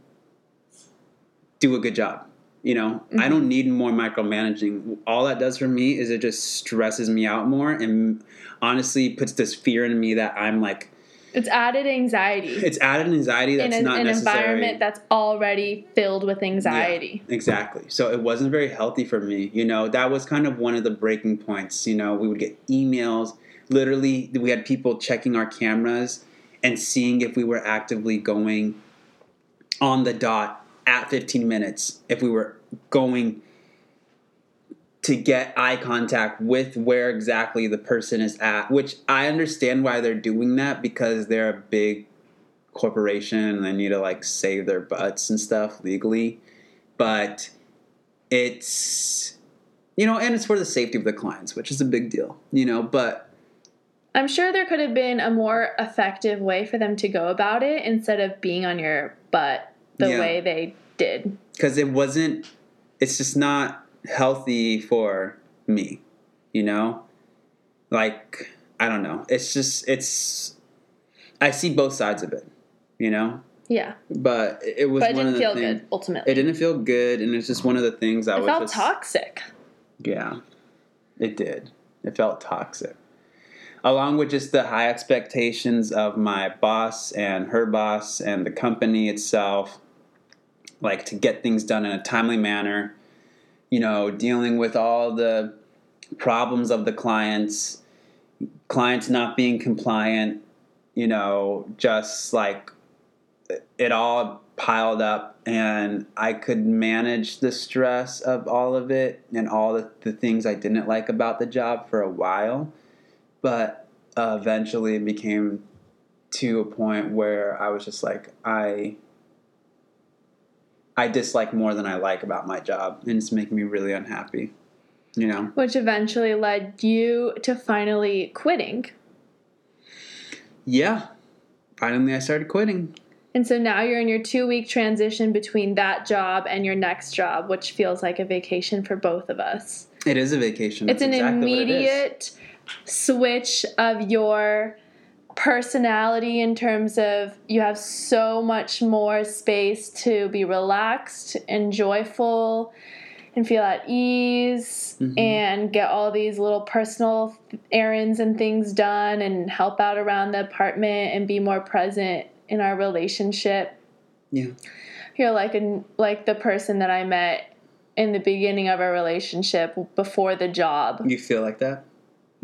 do a good job. You know, I mm-hmm. don't need more micromanaging. All that does for me is it just stresses me out more and honestly puts this fear in me that I'm like It's added anxiety it's added anxiety that's in a, not an necessary. environment that's already filled with anxiety. Yeah, exactly. So it wasn't very healthy for me. You know, that was kind of one of the breaking points. You know, we would get emails. Literally, we had people checking our cameras and seeing if we were actively going on the dot at 15 minutes, if we were going to get eye contact with where exactly the person is at, which I understand why they're doing that because they're a big corporation and they need to like save their butts and stuff legally. But it's you know, and it's for the safety of the clients, which is a big deal, you know, but I'm sure there could have been a more effective way for them to go about it instead of being on your butt the Yeah. way they did. because it wasn't it's just not healthy for me you know like i don't know it's just it's i see both sides of it you know Yeah. but it was But it one didn't of the things good ultimately. it didn't feel good and it's just one of the things i It was felt just toxic. yeah it did it felt toxic along with just the high expectations of my boss and her boss and the company itself like to get things done in a timely manner you know dealing with all the problems of the clients clients not being compliant you know just like it all piled up and i could manage the stress of all of it and all the, the things i didn't like about the job for a while. But uh, eventually it became to a point where i was just like i i dislike more than i like about my job and it's making me really unhappy you know? Which eventually led you to finally quitting. yeah. Finally i started quitting. And so now you're in your two week transition between that job and your next job, which feels like a vacation for both of us. it is a vacation. It's That's an exactly what it immediate switch of your personality in terms of you have so much more space to be relaxed and joyful and feel at ease Mhm. and get all these little personal errands and things done and help out around the apartment and be more present in our relationship yeah you're like a, like the person that I met in the beginning of our relationship before the job. you feel like that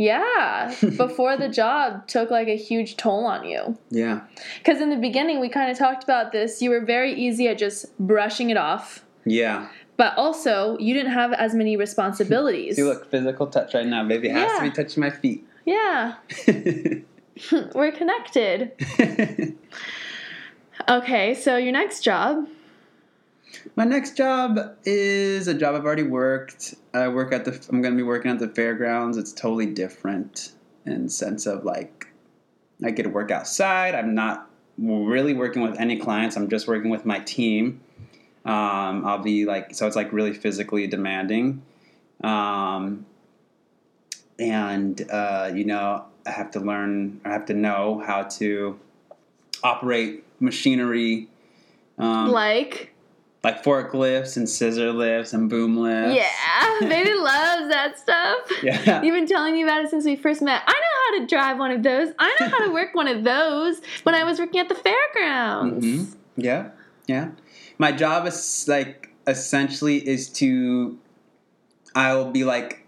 Yeah, before the job took like a huge toll on you. yeah Because in the beginning, we kind of talked about this. You were very easy at just brushing it off, yeah but also you didn't have as many responsibilities. See, look, physical touch right now, baby. It has to be touching my feet. Yeah, we're connected. Okay, so your next job. My next job is a job I've already worked. I work at the. I'm going to be working at the fairgrounds. It's totally different in sense of like, I get to work outside. I'm not really working with any clients. I'm just working with my team. Um, I'll be like, so it's like really physically demanding. Um, and uh, you know, I have to learn. I have to know how to operate machinery. Um, like, like forklifts and scissor lifts and boom lifts. yeah, baby loves that stuff. Yeah. You've been telling me about it since we first met. I know how to drive one of those. I know how to work one of those when I was working at the fairgrounds. Mm-hmm. Yeah. Yeah. My job is like essentially is to I will be like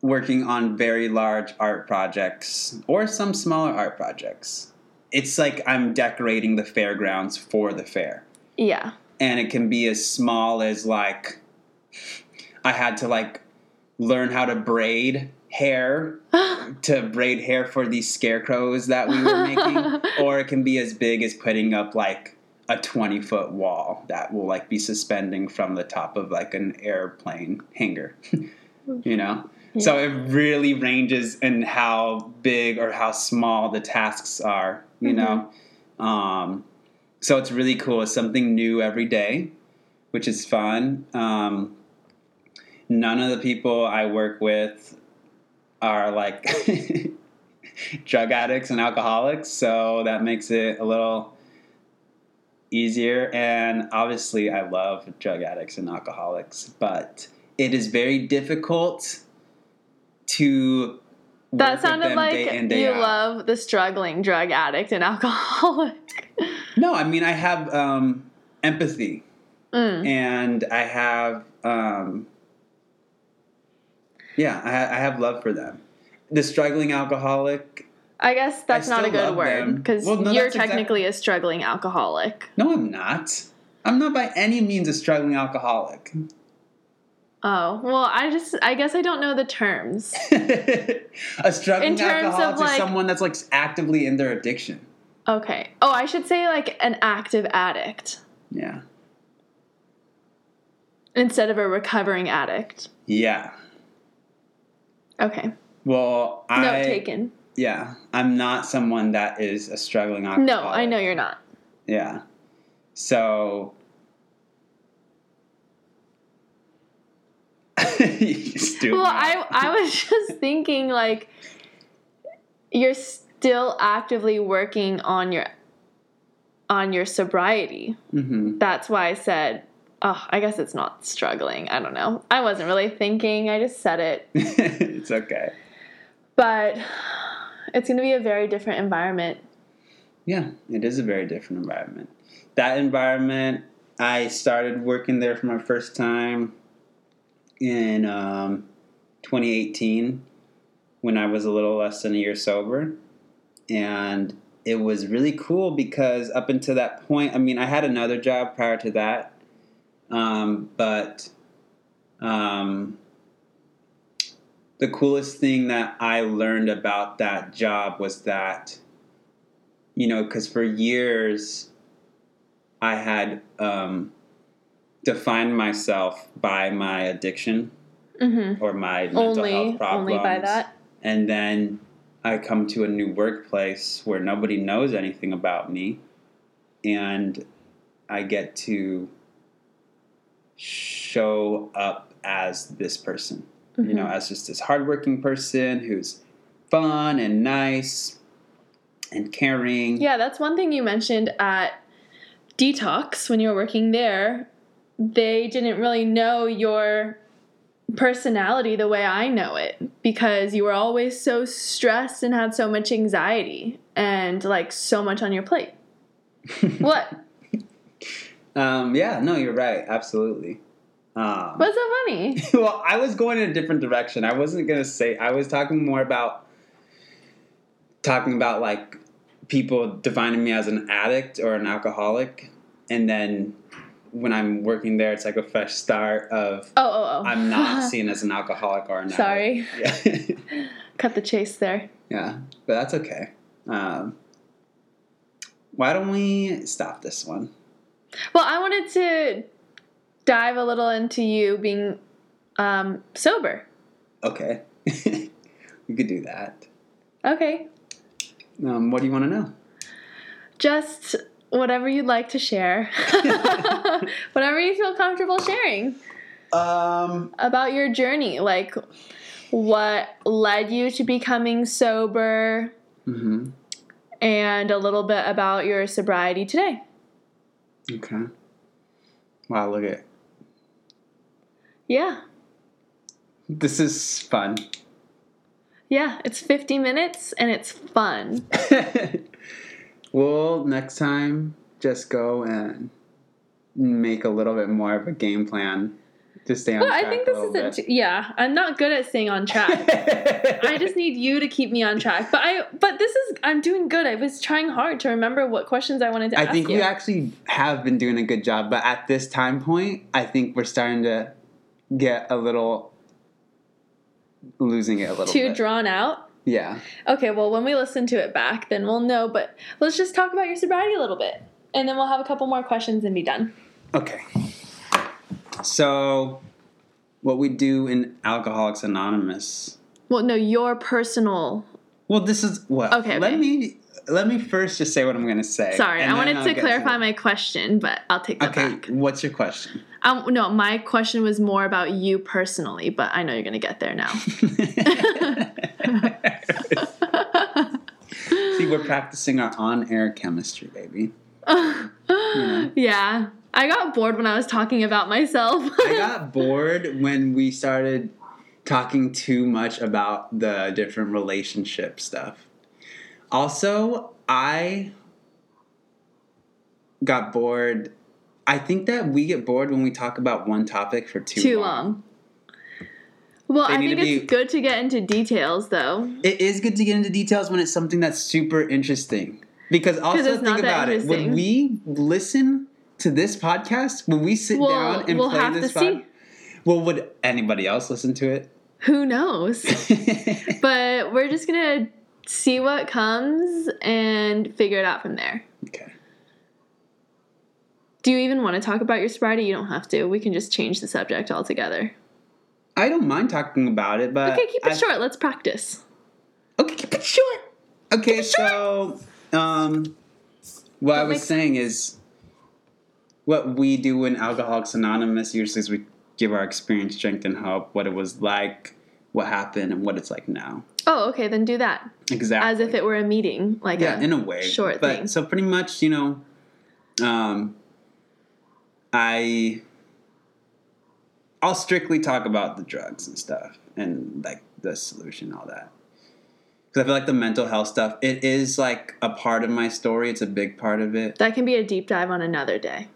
working on very large art projects or some smaller art projects. It's like I'm decorating the fairgrounds for the fair. Yeah. And it can be as small as like I had to like learn how to braid hair to braid hair for these scarecrows that we were making, or it can be as big as putting up like a 20 foot wall that will like be suspending from the top of like an airplane hangar you know? So it really ranges in how big or how small the tasks are, you know? Um, so it's really cool. It's something new every day, which is fun. Um, none of the people I work with are like drug addicts and alcoholics, so that makes it a little easier. And obviously, I love drug addicts and alcoholics, but it is very difficult to. That sounded like day day you out. love the struggling drug addict and alcoholic. No, I mean I have um, empathy, Mm. and I have um, yeah, I, I have love for them. The struggling alcoholic. I guess that's not a good word because Well, no, you're technically a struggling alcoholic. No, I'm not. I'm not by any means a struggling alcoholic. Oh well, I just I guess I don't know the terms. a struggling In terms of, alcoholic is like- someone that's like actively in their addiction. Okay. Oh, I should say like an active addict Yeah. instead of a recovering addict. Yeah. Okay. Well, I Note taken. yeah, I'm not someone that is a struggling alcoholic. No, I know you're not. Yeah. So. Stupid. Well, I I was just thinking like you're still actively working on your on your sobriety. hmm That's why I said, oh, I guess it's not struggling. I don't know. I wasn't really thinking. I just said it. it's okay. But it's going to be a very different environment. Yeah, it is a very different environment. That environment, I started working there for my first time in um, 2018 when I was a little less than a year sober. And it was really cool because up until that point, I mean, I had another job prior to that, um, but um, the coolest thing that I learned about that job was that you know, because for years I had um, defined myself by my addiction hmm or my mental Only, health problems. only by that. And then I come to a new workplace where nobody knows anything about me, and I get to show up as this person. You know, Mhm. as just this hardworking person who's fun and nice and caring. Yeah, that's one thing you mentioned at Detox when you were working there. They didn't really know your personality the way I know it because you were always so stressed and had so much anxiety and like so much on your plate. what? Um, yeah, no, you're right. Absolutely. Um, What's so funny? well, I was going in a different direction. I wasn't gonna say. I was talking more about talking about like people defining me as an addict or an alcoholic, and then when I'm working there, it's like a fresh start of Oh, oh, oh. I'm not seen as an alcoholic or an Sorry. Yeah, Cut the chase there. yeah, but that's okay. Um, why don't we stop this one? Well, I wanted to dive a little into you being um, sober. Okay, we could do that. Okay. Um, what do you want to know? Just whatever you'd like to share. whatever you feel comfortable sharing Um, about your journey. Like what led you to becoming sober hmm and a little bit about your sobriety today. Okay. Wow, look at Yeah. this is fun. Yeah, it's 50 minutes and it's fun. we'll next time just go and make a little bit more of a game plan to stay on track. Well, track I think this isn't. bit. Yeah, I'm not good at staying on track. I just need you to keep me on track. But I but this is I'm doing good. I was trying hard to remember what questions I wanted to I think you. we actually have been doing a good job, but at this time point, I think we're starting to get a little losing it a little Too bit. drawn out. Yeah. Okay, well, when we listen to it back, then we'll know. But let's just talk about your sobriety a little bit, and then we'll have a couple more questions and be done. Okay. So, what we do in Alcoholics Anonymous. Well, no, your personal. Well, this is well. Okay, Let okay. me let me first just say what I'm going to say. Sorry, I wanted I'll to clarify my question, but I'll take that Okay, back. what's your question? Um, no, my question was more about you personally, but I know you're gonna get there now. See, we're practicing our on-air chemistry, baby. yeah, I got bored when I was talking about myself. I got bored when we started talking too much about the different relationship stuff. Also, I got bored. I think that we get bored when we talk about one topic for too, Too long. long. Well, They I think be- it's good to get into details, though. It is good to get into details when it's something that's super interesting. Because also think about it. When we listen to this podcast, when we sit Well, down and we'll play this to pod- see. well, would anybody else listen to it? Who knows? but we're just gonna see what comes and figure it out from there. okay. Do you even want to talk about your sobriety? You don't have to. We can just change the subject altogether. I don't mind talking about it, but Okay, keep it I- short. Let's practice. Okay, keep it short. Okay, so um, what I Don't was make- saying is, what we do in Alcoholics Anonymous usually is we give our experience, strength, and hope. What it was like, what happened, and what it's like now. Oh, okay, then do that. Exactly. As if it were a meeting. Like yeah, a in a way, short but, thing. So pretty much, you know, um, I I'll strictly talk about the drugs and stuff and like the solution, all that. Because I feel like the mental health stuff, it is like a part of my story. It's a big part of it. That can be a deep dive on another day.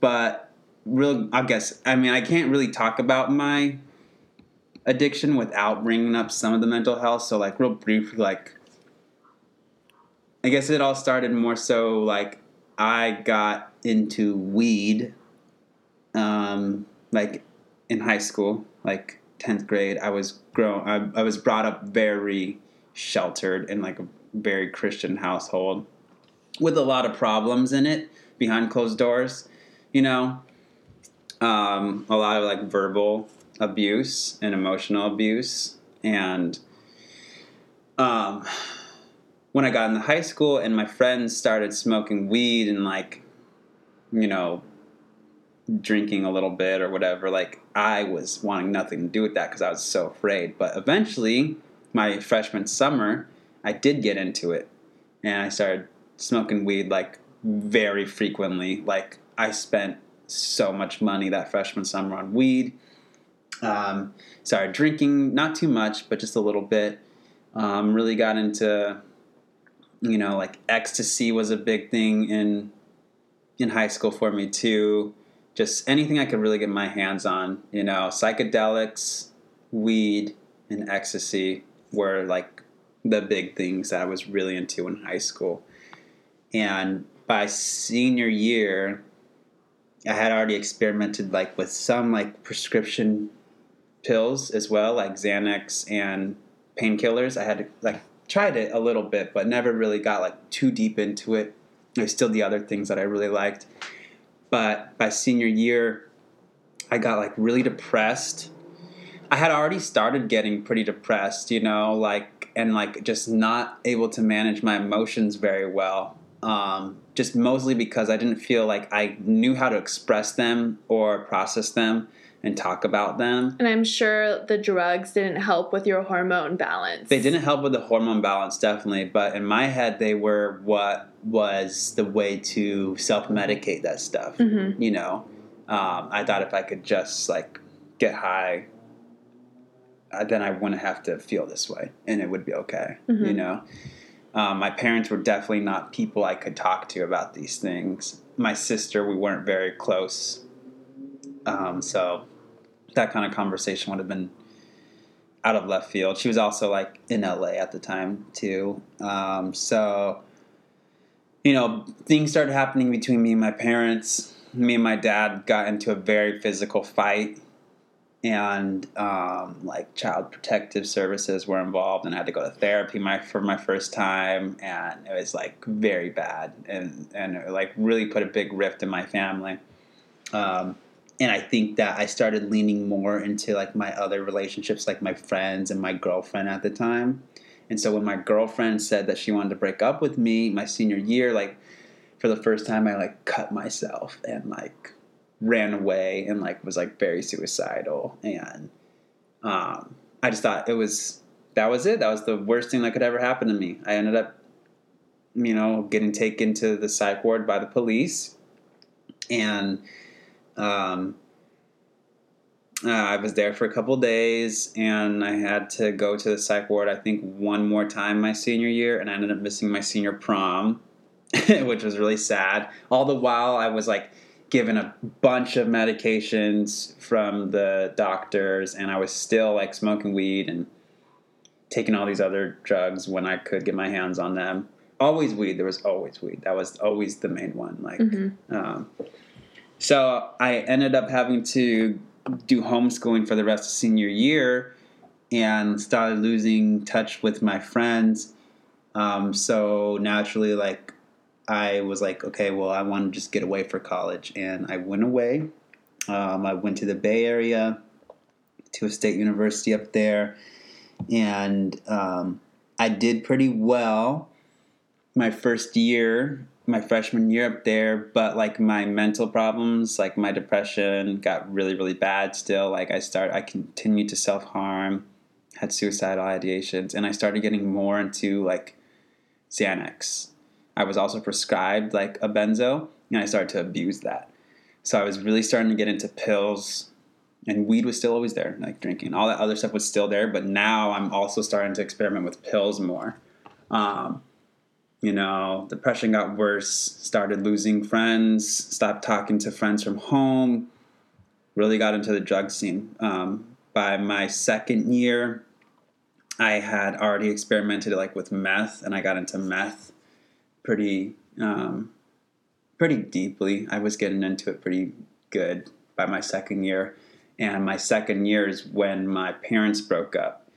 But real, I guess, I mean, I can't really talk about my addiction without bringing up some of the mental health. So, like, real briefly, like, I guess it all started more so like I got into weed, um, like in high school, like tenth grade. I was grown. I, I was brought up very sheltered in like a very Christian household, with a lot of problems in it behind closed doors. You know, um, a lot of like verbal abuse and emotional abuse, and um, when I got into high school and my friends started smoking weed and like, you know, drinking a little bit or whatever, like I was wanting nothing to do with that because I was so afraid. But eventually, my freshman summer, I did get into it and I started smoking weed like very frequently. Like I spent so much money that freshman summer on weed. Um, started drinking, not too much, but just a little bit. Um, really got into, you know, like ecstasy was a big thing in in high school for me too. Just anything I could really get my hands on, you know, psychedelics, weed, and ecstasy were like the big things that I was really into in high school. And by senior year, I had already experimented like with some like prescription pills as well, like Xanax and painkillers. I had like tried it a little bit, but never really got like too deep into it. There's still the other things that I really liked. But by senior year, I got like really depressed. I had already started getting pretty depressed, you know, like and like just not able to manage my emotions very well. Um, just mostly because I didn't feel like I knew how to express them or process them and talk about them. And I'm sure the drugs didn't help with your hormone balance. They didn't help with the hormone balance, definitely, but in my head, they were what was the way to self medicate that stuff. Mhm. You know, um, I thought if I could just like get high, then I wouldn't have to feel this way and it would be okay. You Mhm. know, um, my parents were definitely not people I could talk to about these things. My sister, we weren't very close. Um, so that kind of conversation would have been out of left field. She was also like in LA at the time too. Um, so, you know, things started happening between me and my parents. Me and my dad got into a very physical fight, and um, like child protective services were involved, and I had to go to therapy my for my first time, and it was like very bad, and and it, like really put a big rift in my family. Um, and I think that I started leaning more into like my other relationships, like my friends and my girlfriend at the time. And so when my girlfriend said that she wanted to break up with me my senior year, like for the first time, I like cut myself and like ran away and like was like very suicidal. And um, I just thought it was that was it. That was the worst thing that could ever happen to me. I ended up, you know, getting taken to the psych ward by the police, and um, uh, I was there for a couple days, and I had to go to the psych ward. I think one more time my senior year, and I ended up missing my senior prom, which was really sad. All the while, I was like given a bunch of medications from the doctors, and I was still like smoking weed and taking all these other drugs when I could get my hands on them. Always weed. There was always weed. That was always the main one. Like. Mm-hmm. Um, so I ended up having to do homeschooling for the rest of senior year and started losing touch with my friends. Um, so naturally, like, I was like, okay, well, I want to just get away for college. And I went away. Um, I went to the Bay Area, to a state university up there. And um, I did pretty well my first year my freshman year up there, but like my mental problems, like my depression got really, really bad still. Like I start I continued to self harm, had suicidal ideations, and I started getting more into like Xanax. I was also prescribed like a benzo, and I started to abuse that. So I was really starting to get into pills, and weed was still always there, like drinking. All that other stuff was still there, but now I'm also starting to experiment with pills more. Um, you know, depression got worse, started losing friends, stopped talking to friends from home, really got into the drug scene. Um, by my second year, I had already experimented like with meth, and I got into meth pretty, um, pretty deeply. I was getting into it pretty good by my second year, and my second year is when my parents broke up.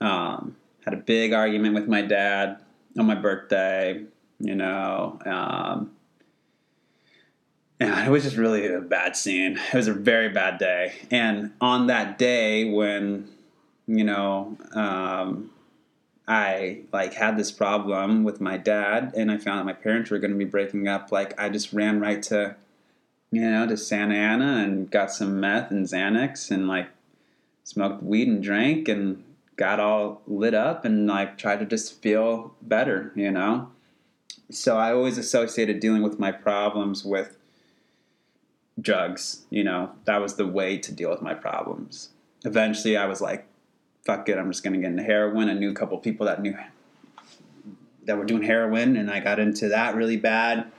Um, had a big argument with my dad on my birthday, you know. Um, and it was just really a bad scene. It was a very bad day. And on that day, when you know, um, I like had this problem with my dad, and I found that my parents were going to be breaking up. Like I just ran right to, you know, to Santa Ana and got some meth and Xanax, and like smoked weed and drank, and got all lit up and like tried to just feel better, you know? So I always associated dealing with my problems with drugs, you know? That was the way to deal with my problems. Eventually I was like, fuck it, I'm just gonna get into heroin. I knew a couple people that knew that were doing heroin and I got into that really bad.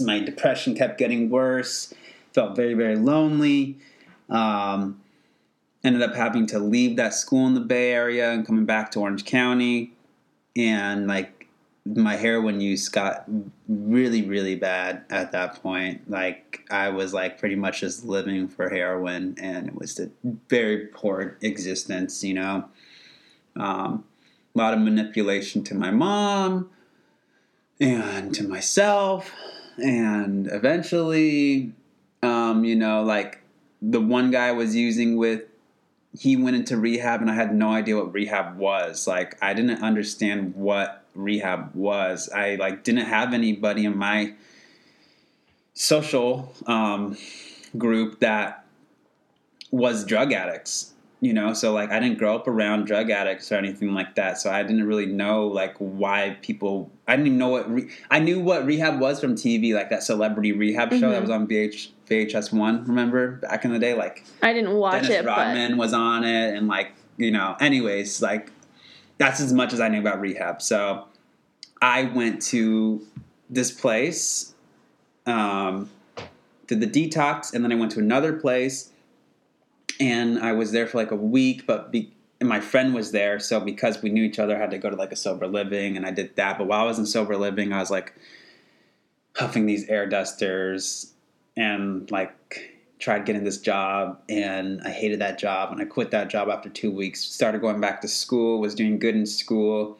My depression kept getting worse. Felt very, very lonely. Um, ended up having to leave that school in the Bay Area and coming back to Orange County. And like my heroin use got really, really bad at that point. Like I was like pretty much just living for heroin and it was a very poor existence, you know. Um, a lot of manipulation to my mom and to myself. And eventually, um, you know, like the one guy I was using with he went into rehab and I had no idea what rehab was. Like I didn't understand what rehab was. I like didn't have anybody in my social um, group that was drug addicts. You know, so like I didn't grow up around drug addicts or anything like that. So I didn't really know like why people. I didn't even know what re- I knew what rehab was from TV, like that celebrity rehab show mm-hmm. that was on VH VHS one. Remember back in the day, like I didn't watch Dennis it. Rodman but... was on it, and like you know, anyways, like that's as much as I knew about rehab. So I went to this place, um, did the detox, and then I went to another place, and I was there for like a week. But be, my friend was there, so because we knew each other, I had to go to like a sober living, and I did that. But while I was in sober living, I was like huffing these air dusters and like tried getting this job and I hated that job and I quit that job after two weeks. Started going back to school, was doing good in school.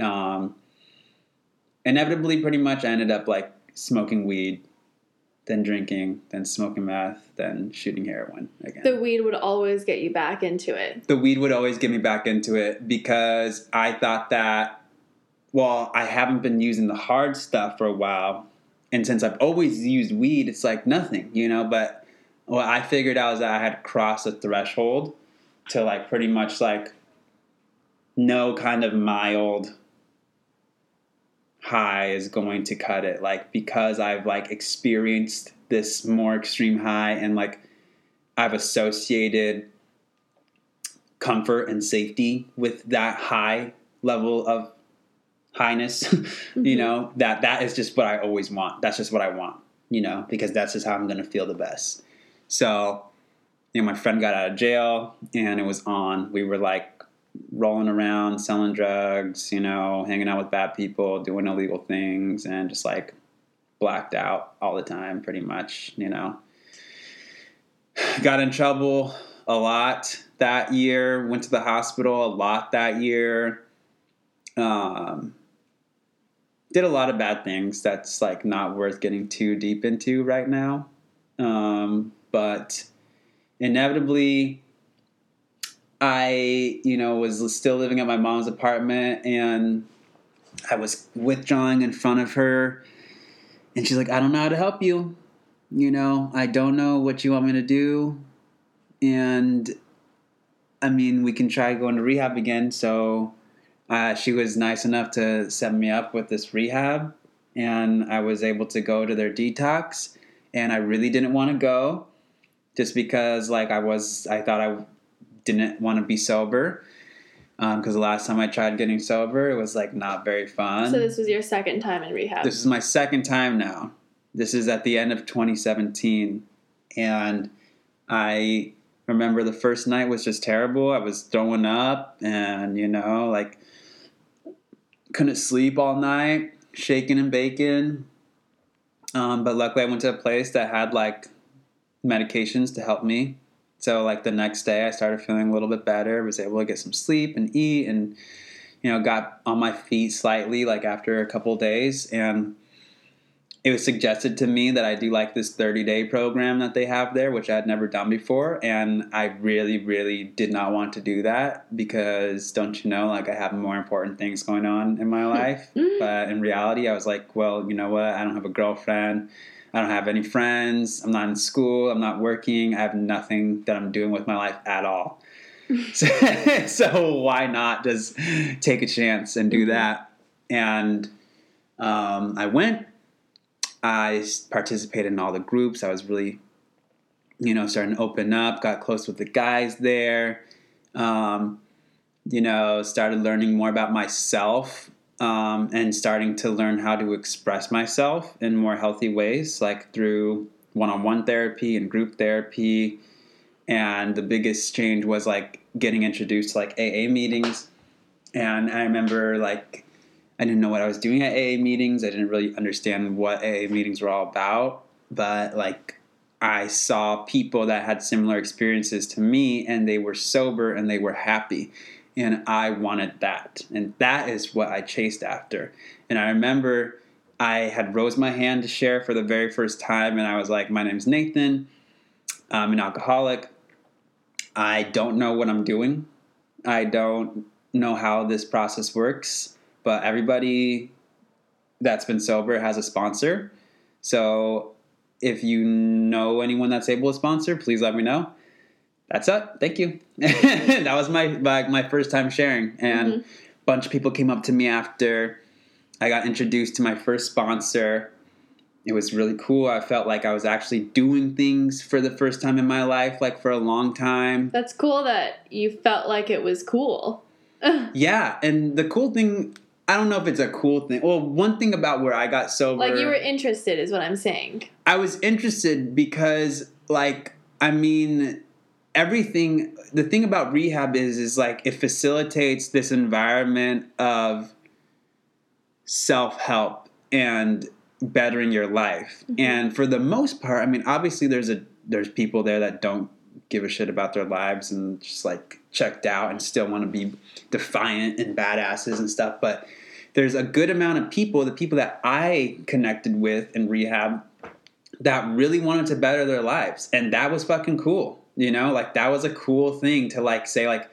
Um, inevitably, pretty much, I ended up like smoking weed, then drinking, then smoking meth, then shooting heroin again. The weed would always get you back into it. the weed would always get me back into it because I thought that, well, I haven't been using the hard stuff for a while. And since I've always used weed, it's like nothing, you know? But what I figured out is that I had crossed a threshold to like pretty much like no kind of mild high is going to cut it. Like because I've like experienced this more extreme high and like I've associated comfort and safety with that high level of highness you mm-hmm. know? That that is just what i always want. That's just what i want you know? Because that's just how i'm going to feel the best. So you know my friend got out of jail and it was on. We were like rolling around selling drugs you know hanging out with bad people doing illegal things and just like blacked out all the time pretty much you know. Got in trouble a lot that year went to the hospital a lot that year. Um, did a lot of bad things that's like not worth getting too deep into right now. Um, but inevitably i you know was still living at my mom's apartment and i was withdrawing in front of her and she's like i don't know how to help you. You know i don't know what you want me to do. And i mean we can try going to rehab again. So uh, she was nice enough to set me up with this rehab and i was able to go to their detox and i really didn't want to go just because like i was i thought i didn't want to be sober because the last time i tried getting sober it was like not very fun So this was your second time in rehab. this is my second time now. This is at the end of 2017. And I remember the first night was just terrible. I was throwing up and, you know, like couldn't sleep all night, shaking and baking. Um, but luckily, I went to a place that had like medications to help me. So, like the next day, I started feeling a little bit better, was able to get some sleep and eat and you know, got on my feet slightly like after a couple days and it was suggested to me that I do like this 30 day program that they have there, which I had never done before. And I really, really did not want to do that because don't you know, like I have more important things going on in my hmm. life. Mm. but in reality, I was like, well, you know what? I don't have a girlfriend. I don't have any friends. I'm not in school. I'm not working. I have nothing that I'm doing with my life at all. so, so why not just take a chance and do that? And um, I went. I participated in all the groups. I was really, you know, starting to open up. Got close with the guys there. Um, you know, started learning more about myself um, and starting to learn how to express myself in more healthy ways, like through one-on-one therapy and group therapy and the biggest change was like getting introduced to like AA meetings. And I remember like I didn't know what I was doing at AA meetings. I didn't really understand what AA meetings were all about, but like I saw people that had similar experiences to me and they were sober and they were happy. And I wanted that. And that is what I chased after. And I remember I had rose my hand to share for the very first time and I was like, My name's Nathan. I'm an alcoholic. I don't know what I'm doing. I don't know how this process works, but everybody that's been sober has a sponsor. So if you know anyone that's able to sponsor, please let me know. That's it. Thank you. that was my, my my first time sharing, and a bunch of people came up to me after I got introduced to my first sponsor. It was really cool. I felt like I was actually doing things for the first time in my life, like for a long time. That's cool that you felt like it was cool. Yeah, and the cool thing, I don't know if it's a cool thing. Well, one thing about where I got sober, Like you were interested, is what I'm saying. I was interested because, like, I mean, everything. The thing about rehab is, is like it facilitates this environment of self help and bettering your life. Mm-hmm. And for the most part, I mean, obviously there's a there's people there that don't give a shit about their lives and just like checked out and still want to be defiant and badasses and stuff. But there's a good amount of people, the people that I connected with in rehab, that really wanted to better their lives. And that was fucking cool. You know, like that was a cool thing to like say, like,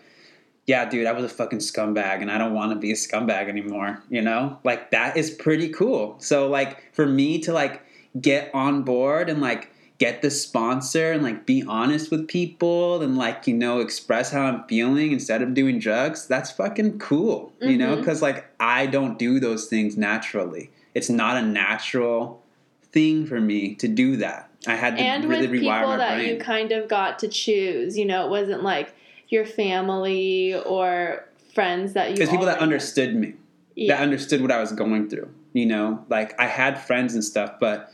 yeah, dude, I was a fucking scumbag and I don't want to be a scumbag anymore. You know, like that is pretty cool. So, like, for me to like get on board and like get the sponsor and like be honest with people and like you know express how i'm feeling instead of doing drugs that's fucking cool you mm-hmm. know because like i don't do those things naturally it's not a natural thing for me to do that i had to and really with people that brain. you kind of got to choose you know it wasn't like your family or friends that you because people that understood me yeah. that understood what i was going through you know like i had friends and stuff but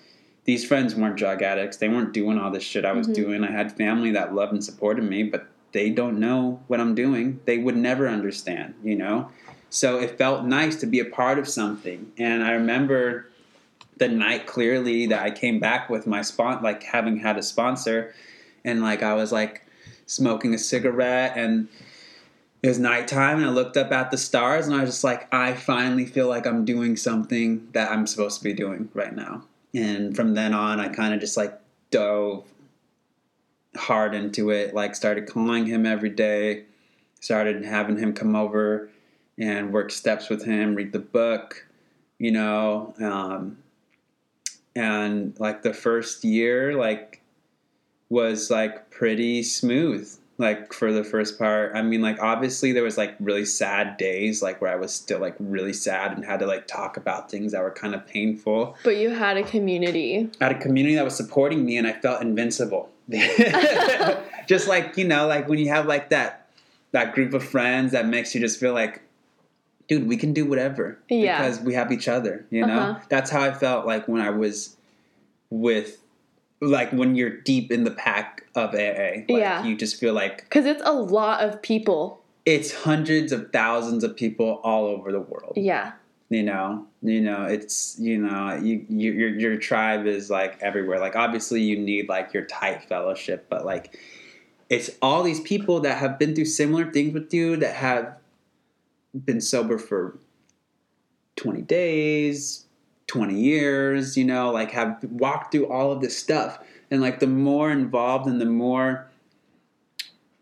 these friends weren't drug addicts. They weren't doing all this shit I was mm-hmm. doing. I had family that loved and supported me, but they don't know what I'm doing. They would never understand, you know? So it felt nice to be a part of something. And I remember the night clearly that I came back with my spon like having had a sponsor and like I was like smoking a cigarette and it was nighttime and I looked up at the stars and I was just like, I finally feel like I'm doing something that I'm supposed to be doing right now and from then on, I kind of just like dove hard into it. Like started calling him every day, started having him come over and work steps with him, read the book, you know. Um, and like the first year, like was like pretty smooth like for the first part. I mean like obviously there was like really sad days like where i was still like really sad and had to like talk about things that were kind of painful. But you had a community. I had a community that was supporting me and i felt invincible. Just like you know like when you have like that that group of friends that makes you just feel like dude we can do whatever yeah. because we have each other you know uh-huh. that's how i felt like when i was with like when you're deep in the pack of AA. Like yeah. You just feel like. Because it's a lot of people. It's hundreds of thousands of people all over the world. Yeah. You know, you know, it's you know, you, you your your tribe is like everywhere. Like obviously, you need like your tight fellowship, but like, it's all these people that have been through similar things with you that have been sober for twenty days, 20 years, you know, like have walked through all of this stuff. And like the more involved and the more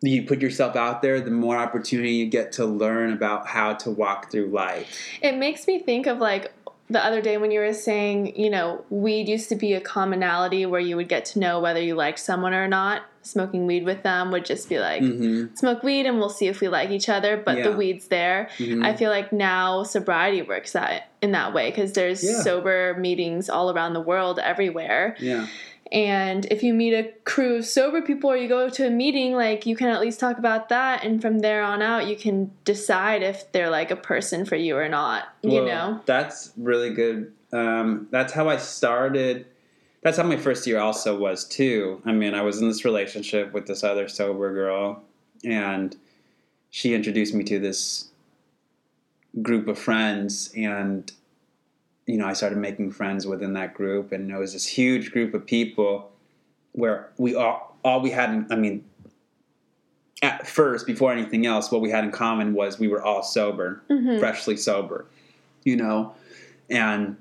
you put yourself out there, the more opportunity you get to learn about how to walk through life. It makes me think of like the other day when you were saying, you know, weed used to be a commonality where you would get to know whether you liked someone or not. Smoking weed with them would just be like, mm-hmm. smoke weed and we'll see if we like each other, but yeah. the weed's there. Mm-hmm. I feel like now sobriety works that in that way because there's yeah. sober meetings all around the world everywhere. Yeah. And if you meet a crew of sober people or you go to a meeting, like you can at least talk about that. And from there on out, you can decide if they're like a person for you or not, you know? That's really good. Um, that's how I started. That's how my first year also was, too. I mean, I was in this relationship with this other sober girl, and she introduced me to this group of friends. And you know, I started making friends within that group, and it was this huge group of people where we all all we had. In, I mean, at first, before anything else, what we had in common was we were all sober, mm-hmm. freshly sober, you know, and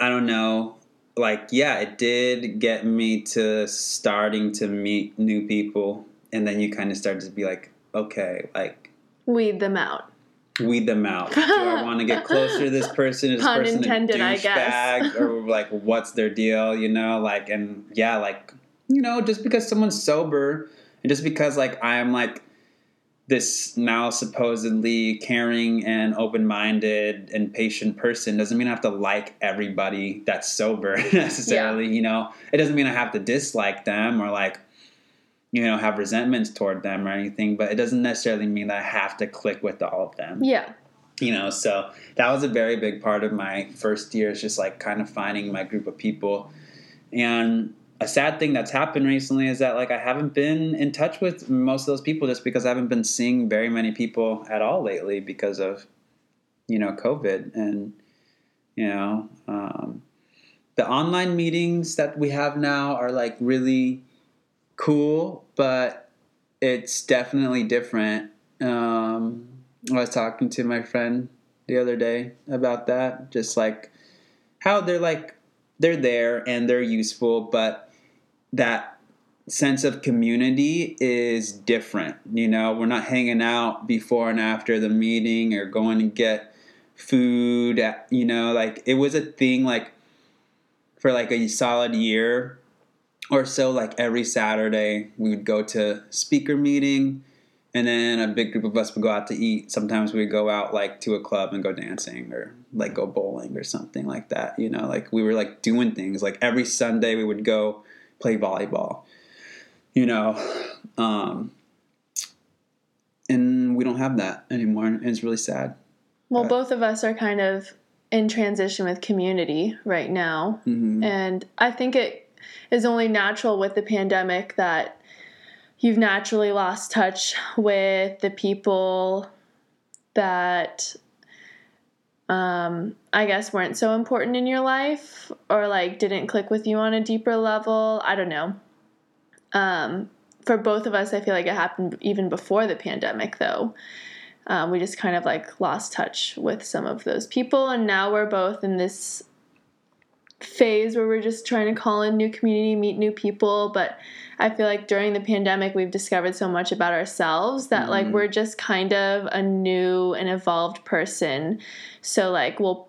I don't know. Like, yeah, it did get me to starting to meet new people, and then you kind of start to be like, okay, like weed them out weed them out. Do I want to get closer to this person? Is this person intended, a douchebag? or like, what's their deal? You know, like, and yeah, like, you know, just because someone's sober and just because like I'm like this now supposedly caring and open-minded and patient person doesn't mean I have to like everybody that's sober necessarily. Yeah. You know, it doesn't mean I have to dislike them or like you know have resentments toward them or anything but it doesn't necessarily mean that i have to click with all of them yeah you know so that was a very big part of my first year is just like kind of finding my group of people and a sad thing that's happened recently is that like i haven't been in touch with most of those people just because i haven't been seeing very many people at all lately because of you know covid and you know um, the online meetings that we have now are like really cool, but it's definitely different. Um, I was talking to my friend the other day about that, just like how they're like they're there and they're useful, but that sense of community is different. You know, we're not hanging out before and after the meeting or going to get food. You know, like it was a thing like for like a solid year or so like every saturday we would go to speaker meeting and then a big group of us would go out to eat sometimes we'd go out like to a club and go dancing or like go bowling or something like that you know like we were like doing things like every sunday we would go play volleyball you know um and we don't have that anymore and it's really sad well both of us are kind of in transition with community right now Mhm. and i think it is only natural with the pandemic that you've naturally lost touch with the people that um, I guess weren't so important in your life or like didn't click with you on a deeper level. I don't know. Um, for both of us, I feel like it happened even before the pandemic, though. Um, we just kind of like lost touch with some of those people, and now we're both in this phase where we're just trying to call in new community, meet new people. But I feel like during the pandemic, we've discovered so much about ourselves that like Mhm. we're just kind of a new and evolved person. So like we'll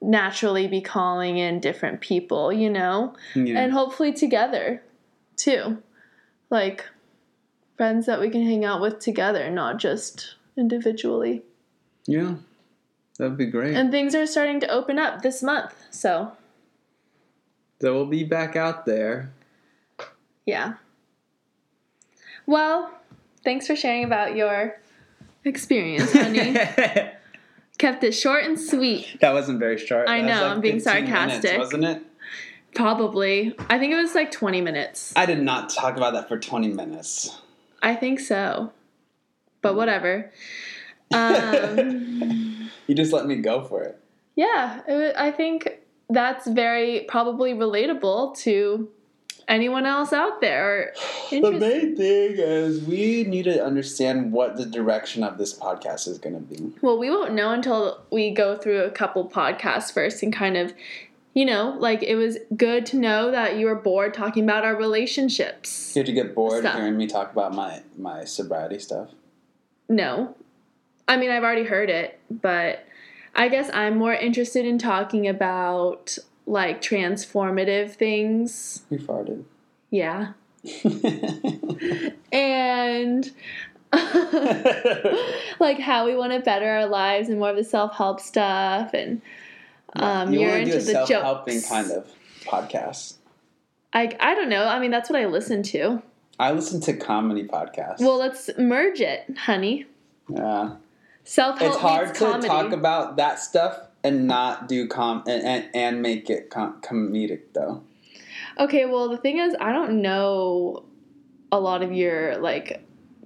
naturally be calling in different people, you know, yeah. and hopefully together too. Like friends that we can hang out with together, not just individually. yeah that'd be great And things are starting to open up this month. So, so we'll be back out there yeah. Well, thanks for sharing about your experience, honey. Kept it short and sweet. That wasn't very short. I That know, I'm being 15 minutes, sarcastic. wasn't it? Probably. I think it was like 20 minutes. I did not talk about that for 20 minutes. I think so. But whatever. Um, You just let me go for it. yeah, it, I think that's very probably relatable to anyone else out there. The main thing is we need to understand what the direction of this podcast is going to be. Well, we won't know until we go through a couple podcasts first and kind of, you know, like it was good to know that you were bored talking about our relationships. Did you get bored Stuff. hearing me talk about my, my sobriety stuff? No. I mean, I've already heard it, but I guess I'm more interested in talking about like transformative things. We farted. Yeah. And like how we want to better our lives and more of the self-help stuff and um you you're into do a the self-helping kind of podcast. I I don't know. I mean, that's what I listen to. I listen to comedy podcasts. Well, let's merge it, honey. yeah. Self-help it's hard to comedy. talk about that stuff and not do com and, and, and make it com- comedic though. Okay, well, the thing is, I don't know a lot of your like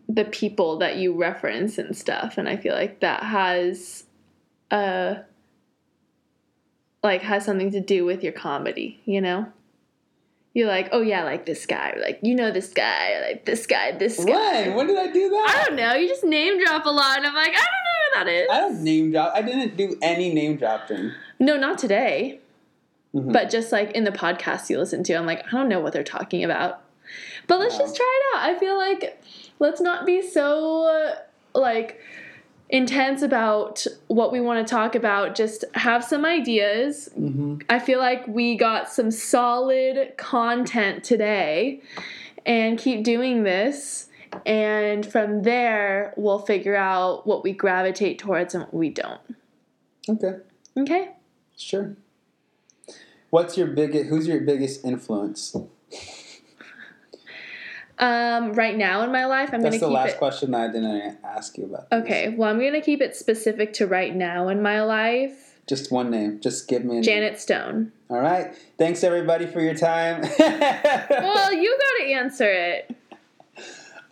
the people that you reference and stuff, and I feel like that has uh like has something to do with your comedy, you know? You're like, oh yeah, like this guy, like you know this guy, like this guy, this guy. When? When did I do that? I don't know. You just name drop a lot, and I'm like, I don't know that is. I don't name drop. I didn't do any name dropping. No, not today. Mhm. But just like in the podcast you listen to, I'm like, I don't know what they're talking about. But let's Yeah. just try it out. I feel like let's not be so like intense about what we want to talk about. Just have some ideas. Mhm. I feel like we got some solid content today and keep doing this. And from there, we'll figure out what we gravitate towards and what we don't. Okay, Okay? sure. What's your biggest? Who's your biggest influence? Um, right now in my life, I'm going to keep. That's the last it. question I didn't ask you about. this. Okay, well, I'm going to keep it specific to right now in my life. Just one name. Just give me a name. Janet Stone. All right. Thanks everybody for your time. Well, you got to answer it.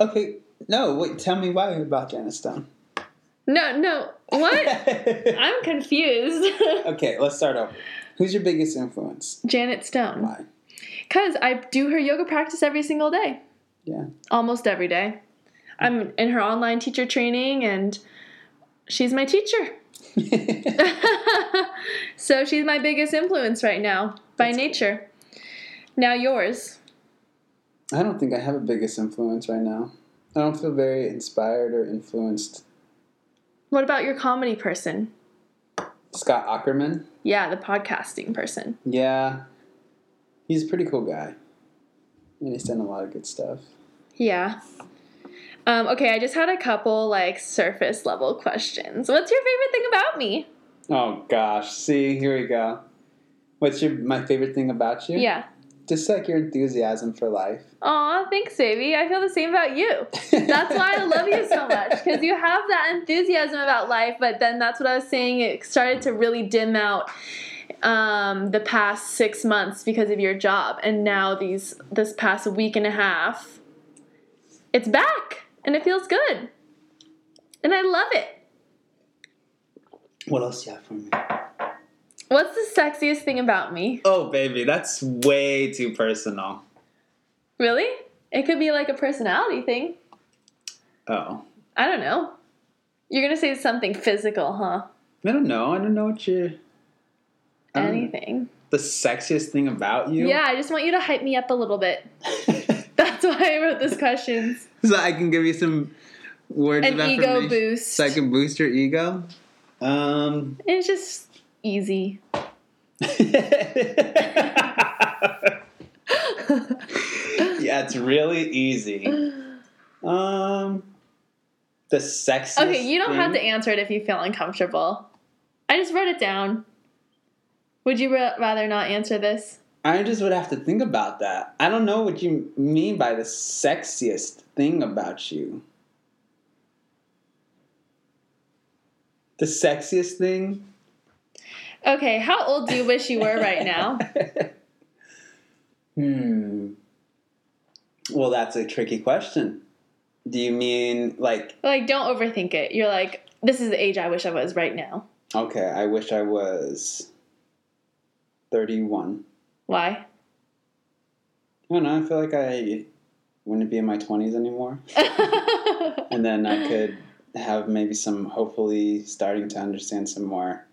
Okay. No, wait. Tell me why about Janet Stone. No, no. What? I'm confused. okay, let's start over. Who's your biggest influence? Janet Stone. Why? Because I do her yoga practice every single day. Yeah. Almost every day. I'm in her online teacher training and she's my teacher. so she's my biggest influence right now by That's nature. Now yours. I don't think I have a biggest influence right now. I don't feel very inspired or influenced. What about your comedy person? Scott Aukerman. Yeah, the podcasting person. Yeah. He's a pretty cool guy. And he's done a lot of good stuff. Yeah. Um, okay, I just had a couple like surface level questions. What's your favorite thing about me? Oh gosh. See, here we go. What's your my favorite thing about you? Yeah. Just like your enthusiasm for life. Aw, thanks, baby. I feel the same about you. That's why I love you so much because you have that enthusiasm about life. But then that's what I was saying. It started to really dim out um, the past six months because of your job, and now these this past week and a half, it's back and it feels good, and I love it. What else do you have for me? What's the sexiest thing about me? Oh baby, that's way too personal. Really? It could be like a personality thing. Oh. I don't know. You're gonna say something physical, huh? I don't know. I don't know what you're I Anything. the sexiest thing about you. Yeah, I just want you to hype me up a little bit. That's why I wrote this questions. so I can give you some words An of ego affirmation. boost. So I can boost your ego. Um It's just easy. yeah, it's really easy. Um, the sexiest. Okay, you don't have to answer it if you feel uncomfortable. I just wrote it down. Would you ra- rather not answer this? I just would have to think about that. I don't know what you mean by the sexiest thing about you. The sexiest thing? Okay, how old do you wish you were right now? hmm. Well, that's a tricky question. Do you mean like Like, don't overthink it. You're like, this is the age I wish I was right now. okay, I wish I was 31. Why? I don't know, I feel like I wouldn't be in my 20s anymore. and then I could have maybe some hopefully starting to understand some more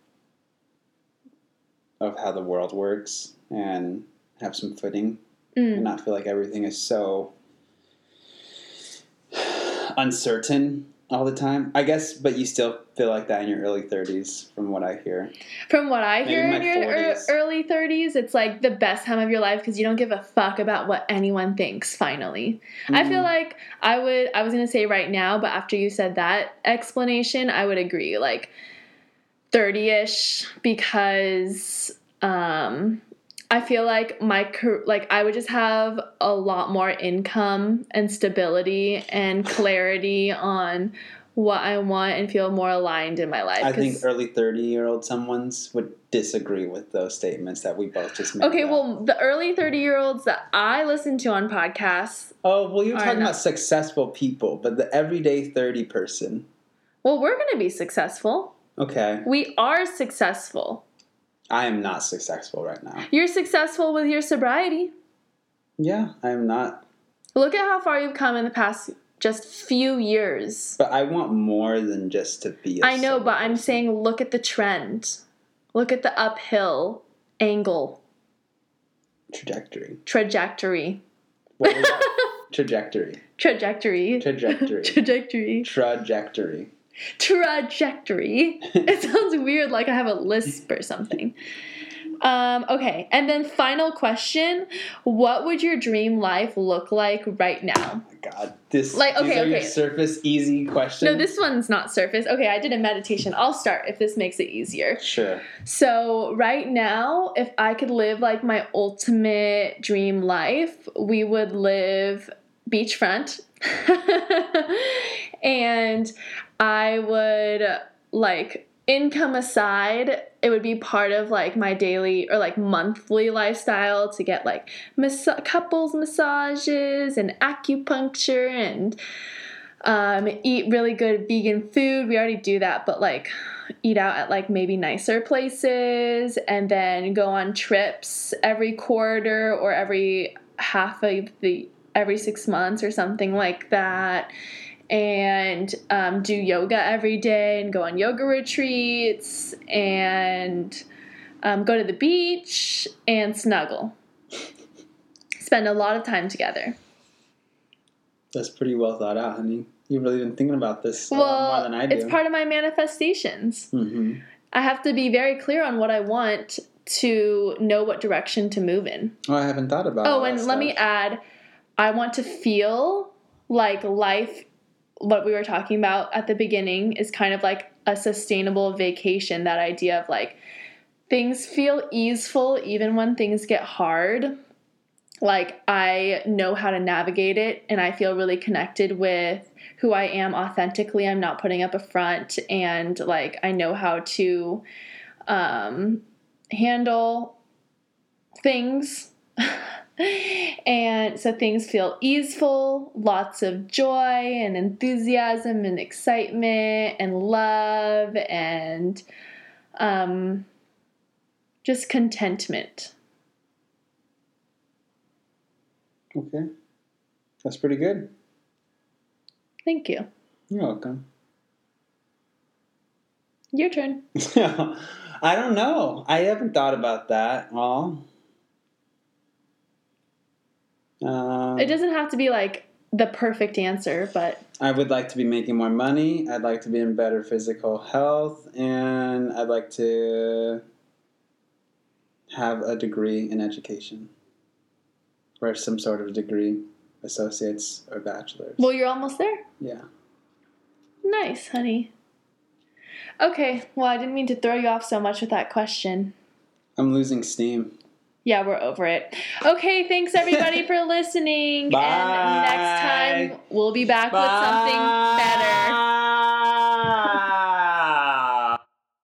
of how the world works and have some footing and Mm. not feel like everything is so uncertain all the time. I guess, but you still feel like that in your early 30s from what I hear. From what I Maybe hear in your 40s. early 30s, it's like the best time of your life because you don't give a fuck about what anyone thinks, finally. I feel Mm. like I would, I was going to say right now, but after you said that explanation, I would agree. Like 30 ish because um, I feel like my, like I would just have a lot more income and stability and clarity on what I want and feel more aligned in my life. I think early 30 year old someone's would disagree with those statements that we both just made. Okay, about. well, the early 30 year olds that I listen to on podcasts, Oh, well, you're talking not- about successful people, but the everyday 30 person. well, we're going to be successful. Okay. We are successful. I am not successful right now. You're successful with your sobriety. Yeah, I am not. Look at how far you've come in the past just few years. But I want more than just to be a I know, but I'm saying look at the trend. Look at the uphill angle, trajectory. trajectory. What was that? trajectory. Trajectory. Trajectory. Trajectory. Trajectory. Trajectory. it sounds weird like I have a lisp or something. Um, okay, and then final question What would your dream life look like right now? Oh God, this Like, okay, these are your okay. surface easy question. No, this one's not surface. Okay, I did a meditation. I'll start if this makes it easier. Sure. So, right now, if I could live like my ultimate dream life, we would live beachfront. and I would like income aside, it would be part of like my daily or like monthly lifestyle to get like massa- couples massages and acupuncture and um, eat really good vegan food. We already do that, but like eat out at like maybe nicer places and then go on trips every quarter or every half of the every six months or something like that and um, do yoga every day and go on yoga retreats and um, go to the beach and snuggle spend a lot of time together That's pretty well thought out, honey. You've really been thinking about this a lot well more than I do. it's part of my manifestations hmm i have to be very clear on what i want to know what direction to move in Oh, I haven't thought about. Oh, and let me add, I want to feel like life, what we were talking about at the beginning, is kind of like a sustainable vacation. That idea of like things feel easeful even when things get hard. Like I know how to navigate it and I feel really connected with who I am authentically. I'm not putting up a front and like I know how to um, handle things. and so things feel easeful, lots of joy and enthusiasm and excitement and love and um, just contentment. Okay, that's pretty good. Thank you. You're welcome. Your turn. I don't know. I haven't thought about that all. Um, It doesn't have to be like the perfect answer, but I would like to be making more money. I'd like to be in better physical health, and I'd like to have a degree in education, or some sort of degree, associates or bachelor's. well, you're almost there. yeah. Nice, honey. Okay, well, I didn't mean to throw you off so much with that question. I'm losing steam. Yeah, we're over it. Okay, thanks everybody for listening. Bye. And next time we'll be back with something better.